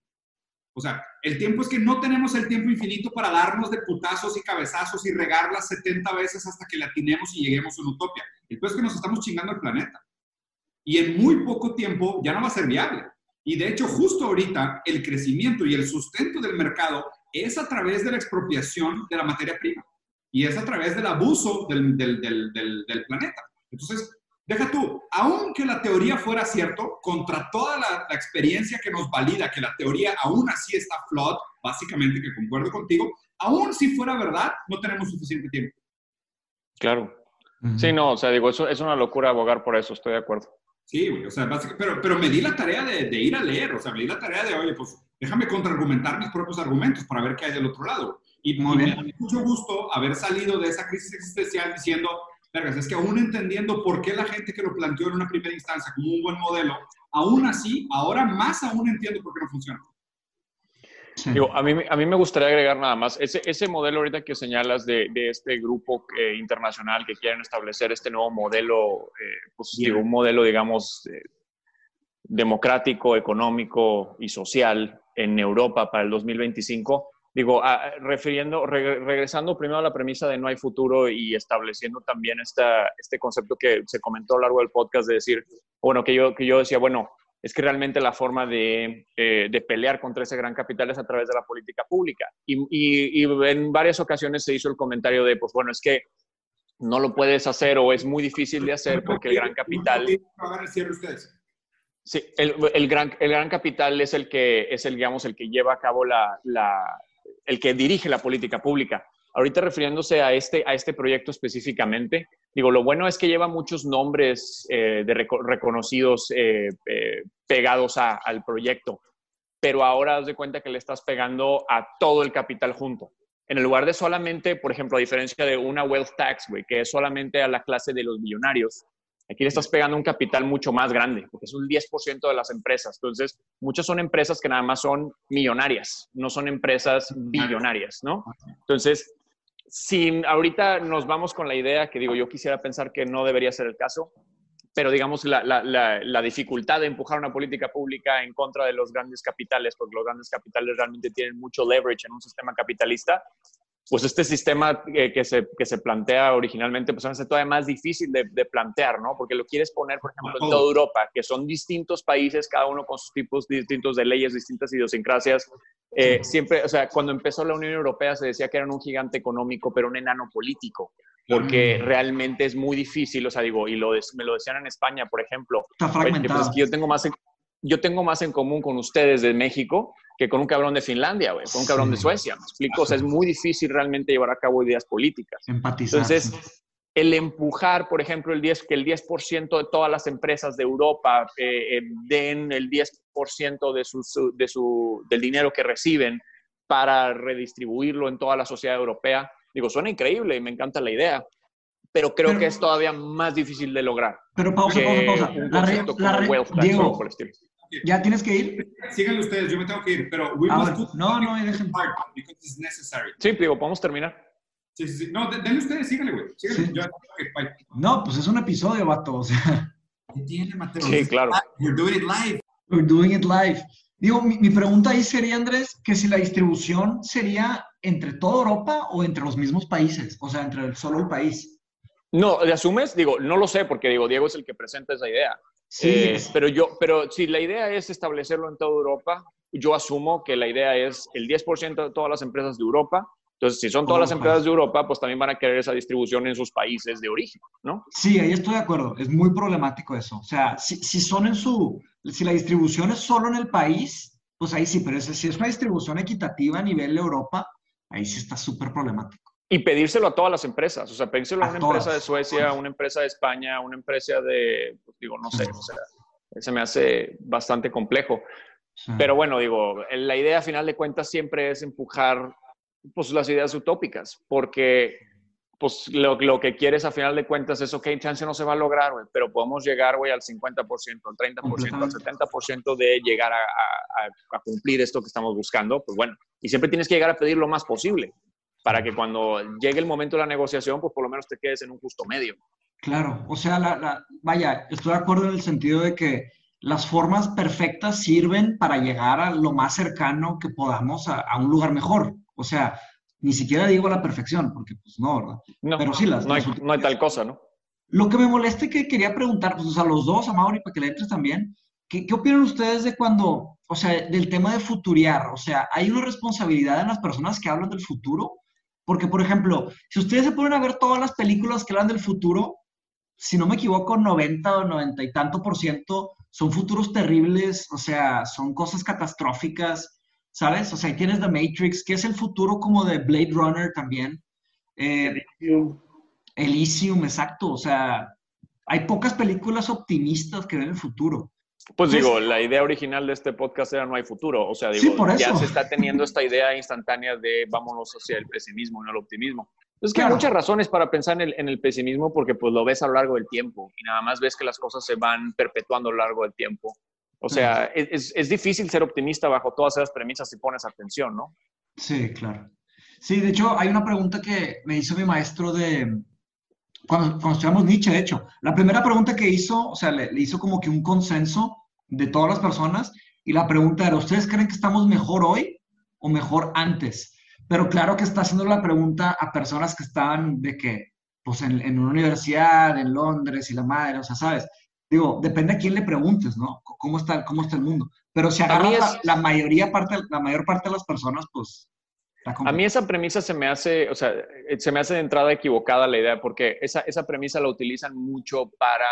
O sea, el tiempo es que no tenemos el tiempo infinito para darnos de putazos y cabezazos y regarlas 70 veces hasta que la atinemos y lleguemos a una utopia. El peor es que nos estamos chingando el planeta. Y en muy poco tiempo ya no va a ser viable. Y de hecho, justo ahorita, el crecimiento y el sustento del mercado es a través de la expropiación de la materia prima. Y es a través del abuso del, del, del, del, del planeta. Entonces, deja tú, aunque la teoría fuera cierto, contra toda la, la, experiencia que nos valida que la teoría aún así está flawed, básicamente que concuerdo contigo, aún si fuera verdad, no tenemos suficiente tiempo. Claro. Sí, no, o sea, digo, eso es una locura abogar por eso, estoy de acuerdo. Sí, güey, o sea, pero, pero me di la tarea de, de, ir a leer, o sea, me di la tarea de, oye, pues déjame contraargumentar mis propios argumentos para ver qué hay del otro lado. Y, Muy bien. me da mucho gusto haber salido de esa crisis existencial diciendo, vergas, es que aún entendiendo por qué la gente que lo planteó en una primera instancia como un buen modelo, aún así, ahora más aún entiendo por qué no funciona. Digo, a, mí, a mí me gustaría agregar nada más, ese, ese modelo ahorita que señalas de, de este grupo eh, internacional que quieren establecer este nuevo modelo, eh, pues, un modelo, digamos, eh, democrático, económico y social en Europa para el 2025, digo, refiriendo, regresando primero a la premisa de no hay futuro y estableciendo también esta, este concepto que se comentó a lo largo del podcast de decir, bueno, que yo, que yo decía, bueno, es que realmente la forma de, eh, de, pelear contra ese gran capital es a través de la política pública. Y, y, en varias ocasiones se hizo el comentario de, pues bueno, es que no lo puedes hacer o es muy difícil de hacer porque el gran capital... Sí, el, el, gran, el gran capital es el que, es el, digamos, el que lleva a cabo la, la, el que dirige la política pública. Ahorita refiriéndose a este, a este proyecto específicamente, digo, lo bueno es que lleva muchos nombres eh, de reconocidos eh, eh, pegados al proyecto, pero ahora haz de cuenta que le estás pegando a todo el capital junto. En el lugar de solamente, por ejemplo, a diferencia de una wealth tax, güey, que es solamente a la clase de los millonarios, Aquí le estás pegando un capital mucho más grande, porque es un 10% de las empresas. Entonces, muchas son empresas que nada más son millonarias, no son empresas billonarias, ¿no? Entonces, si ahorita nos vamos con la idea que digo, yo quisiera pensar que no debería ser el caso, pero digamos la, la, la, dificultad de empujar una política pública en contra de los grandes capitales, porque los grandes capitales realmente tienen mucho leverage en un sistema capitalista, pues este sistema que, se, que se plantea originalmente, pues hace todavía más difícil de, de, plantear, ¿no? Porque lo quieres poner, por ejemplo, en toda Europa, que son distintos países, cada uno con sus tipos distintos de leyes, distintas idiosincrasias. Eh, siempre, o sea, cuando empezó la Unión Europea se decía que eran un gigante económico, pero un enano político, porque realmente es muy difícil, o sea, digo, y lo me lo decían en España, por ejemplo, Está pues, fragmentado. yo tengo más yo tengo más en común con ustedes de México que con un cabrón de Finlandia, güey, con un cabrón de Suecia, ¿me explico? O sea, es muy difícil realmente llevar a cabo ideas políticas. Empatizar. Entonces, el empujar, por ejemplo, el 10, que el 10% de todas las empresas de Europa eh, eh, den el 10% de su, de su, del dinero que reciben para redistribuirlo en toda la sociedad europea, digo, suena increíble y me encanta la idea, pero creo que es todavía más difícil de lograr. Pero pausa, pausa, pausa. La, la Diego, ¿Ya tienes que ir? Síganlo ustedes, yo me tengo que ir, pero we ah, must No, no, dejen. Because it's necessary. Sí, digo, podemos terminar. Sí, sí, sí. No, denle ustedes, síganle, güey. Síganle. Yo, no, pues es un episodio, vato, o sea. ¿Qué tiene, Mateo? Sí, claro. We're doing it live. We're doing it live. Digo, mi, mi, pregunta ahí sería, Andrés, que si la distribución sería entre toda Europa o entre los mismos países, o sea, entre el, solo el país. No, ¿le asumes? Digo, no lo sé, porque digo, Diego es el que presenta esa idea. Sí. Eh, pero yo, pero si la idea es establecerlo en toda Europa, yo asumo que la idea es el 10% de todas las empresas de Europa. Entonces, si son todas las empresas de Europa, pues también van a querer esa distribución en sus países de origen, ¿no? Sí, ahí estoy de acuerdo. Es muy problemático eso. O sea, si, si son en su, si la distribución es solo en el país, pues ahí sí, pero si es una distribución equitativa a nivel Europa, ahí sí está súper problemático. Y pedírselo a todas las empresas, o sea, pedírselo a, una empresa de Suecia, a una empresa de España, a una empresa de, pues, digo, no sé, o sea, se me hace bastante complejo. Pero bueno, digo, la idea a final de cuentas siempre es empujar pues las ideas utópicas, porque pues lo, lo, que quieres a final de cuentas es, ok, chance no se va a lograr, pero podemos llegar, güey, al 50%, al 30%, al 70% de llegar a, a, a, cumplir esto que estamos buscando, pues bueno, y siempre tienes que llegar a pedir lo más posible para que cuando llegue el momento de la negociación, pues por lo menos te quedes en un justo medio. Claro, o sea, la, vaya, estoy de acuerdo en el sentido de que las formas perfectas sirven para llegar a lo más cercano que podamos a, un lugar mejor. O sea, ni siquiera digo la perfección, porque pues no, ¿verdad? No, Pero sí las, no, hay, no hay tal cosa, ¿no? Lo que me molesta que quería preguntar, pues a los dos, a Mauri, para que le entres también, ¿qué, ¿qué opinan ustedes de cuando, o sea, del tema de futuriar? O sea, ¿hay una responsabilidad en las personas que hablan del futuro? Porque, por ejemplo, si ustedes se ponen a ver todas las películas que hablan del futuro, si no me equivoco, 90 o 90 y tanto por ciento son futuros terribles, o sea, son cosas catastróficas, ¿sabes? O sea, tienes The Matrix, que es el futuro como de Blade Runner también. Eh, Elysium. Elysium, exacto. O sea, hay pocas películas optimistas que ven el futuro. Pues digo, la idea original de este podcast era no hay futuro. O sea, digo, ya se está teniendo esta idea instantánea de vámonos hacia el pesimismo y no el optimismo. Es que hay muchas razones para pensar en el, pesimismo porque pues lo ves a lo largo del tiempo y nada más ves que las cosas se van perpetuando a lo largo del tiempo. O sea, es, es, difícil ser optimista bajo todas esas premisas si pones atención, ¿no? Sí, claro. Sí, de hecho, hay una pregunta que me hizo mi maestro de, cuando, cuando estudiamos Nietzsche, de hecho, la primera pregunta que hizo, o sea, le, hizo como que un consenso de todas las personas y la pregunta era, ¿ustedes creen que estamos mejor hoy o mejor antes? Pero claro que está haciendo la pregunta a personas que estaban de que, pues en, en una universidad, en Londres y la madre, o sea, ¿sabes? Digo, depende a quién le preguntes, ¿no? ¿Cómo está, cómo está el mundo? Pero si agarras la, mayoría parte, la mayor parte de las personas, pues a mí esa premisa se me hace, o sea, eh, se me hace de entrada equivocada la idea, porque esa, esa premisa la utilizan mucho para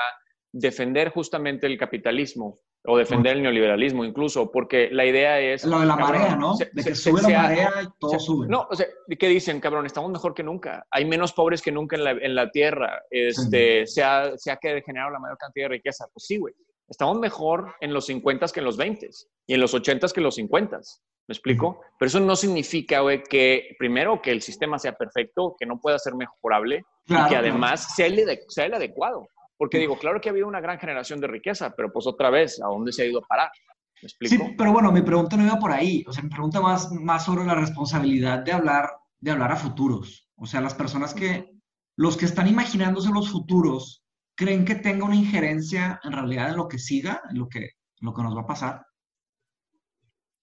defender justamente el capitalismo o defender el neoliberalismo incluso, porque la idea es... Lo de la marea, ¿no? de que sube la marea y todo sube. No, o sea, ¿qué dicen, cabrón? Estamos mejor que nunca. Hay menos pobres que nunca en la, en la tierra. Este, se, ha, se ha generado la mayor cantidad de riqueza. Pues sí, güey. Estamos mejor en los 50 que en los 20 y en los 80 que en los 50. ¿Me explico? Pero eso no significa, güey, que primero que el sistema sea perfecto, que no pueda ser mejorable y que además sea, el, sea el adecuado. Porque digo, claro que ha habido una gran generación de riqueza, pero pues otra vez, ¿a dónde se ha ido a parar? ¿Me explico? Sí, pero bueno, mi pregunta no iba por ahí. O sea, mi pregunta más, más sobre la responsabilidad de hablar, de hablar a futuros. O sea, las personas que, los que están imaginándose los futuros, ¿creen que tenga una injerencia en realidad en lo que siga, en lo que, en lo que nos va a pasar?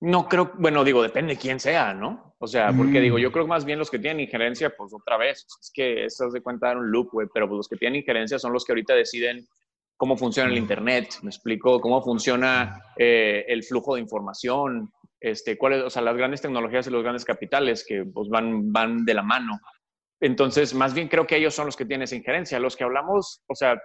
No creo, bueno, digo, depende de quién sea, ¿no? O sea, porque digo, mm. yo creo más bien los que tienen injerencia, pues otra vez, es que eso de cuenta un loop, güey, pero pues, los que tienen injerencia son los que ahorita deciden cómo funciona el Internet, me explico, cómo funciona eh, el flujo de información, este, cuáles, o sea, las grandes tecnologías y los grandes capitales que pues van, van de la mano. Entonces, más bien creo que ellos son los que tienen esa injerencia. Los que hablamos, o sea,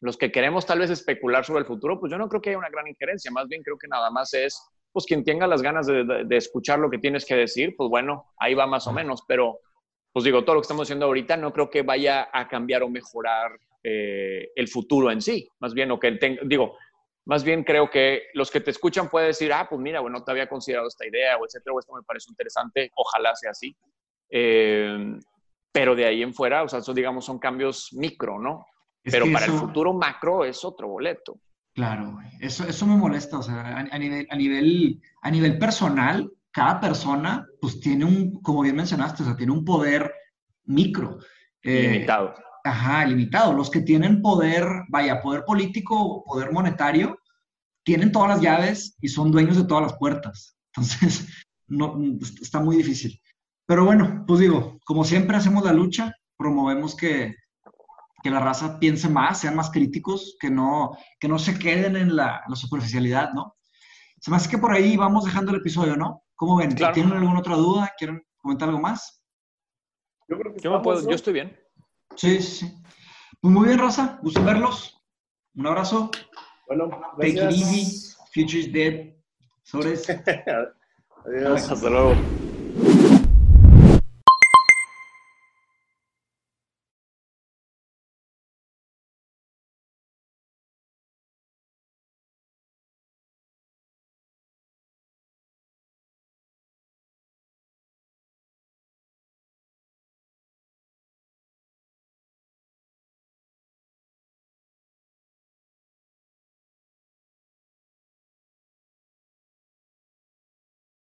los que queremos tal vez especular sobre el futuro, pues yo no creo que haya una gran injerencia, más bien creo que nada más es pues quien tenga las ganas de, escuchar lo que tienes que decir, pues bueno, ahí va más o menos, pero pues digo, todo lo que estamos haciendo ahorita no creo que vaya a cambiar o mejorar eh, el futuro en sí, más bien, o que digo, más bien creo que los que te escuchan pueden decir, ah, pues mira, bueno, no te había considerado esta idea, o etcétera, o esto me parece interesante, ojalá sea así. Eh, pero de ahí en fuera, o sea, eso digamos son cambios micro, ¿no? pero para el futuro macro es otro boleto. Claro, eso, eso me molesta. O sea, a, nivel, a, nivel, a nivel personal, cada persona, pues tiene un, como bien mencionaste, o sea, tiene un poder micro. Eh, limitado. Ajá, limitado. Los que tienen poder, vaya, poder político, poder monetario, tienen todas las llaves y son dueños de todas las puertas. Entonces, no, está muy difícil. Pero bueno, pues digo, como siempre hacemos la lucha, promovemos que, que la raza piense más, sean más críticos, que no, que no se queden en la, superficialidad, ¿no? Se me hace que por ahí vamos dejando el episodio, ¿no? ¿Cómo ven? ¿Tienen alguna otra duda? ¿Quieren comentar algo más? Yo creo que yo, puedo, yo estoy bien. Sí, sí, sí. Pues muy bien, Rosa. Gusto verlos. Un abrazo. Bueno, gracias. Take it easy. Future is dead. Sobres. Adiós. Hasta luego.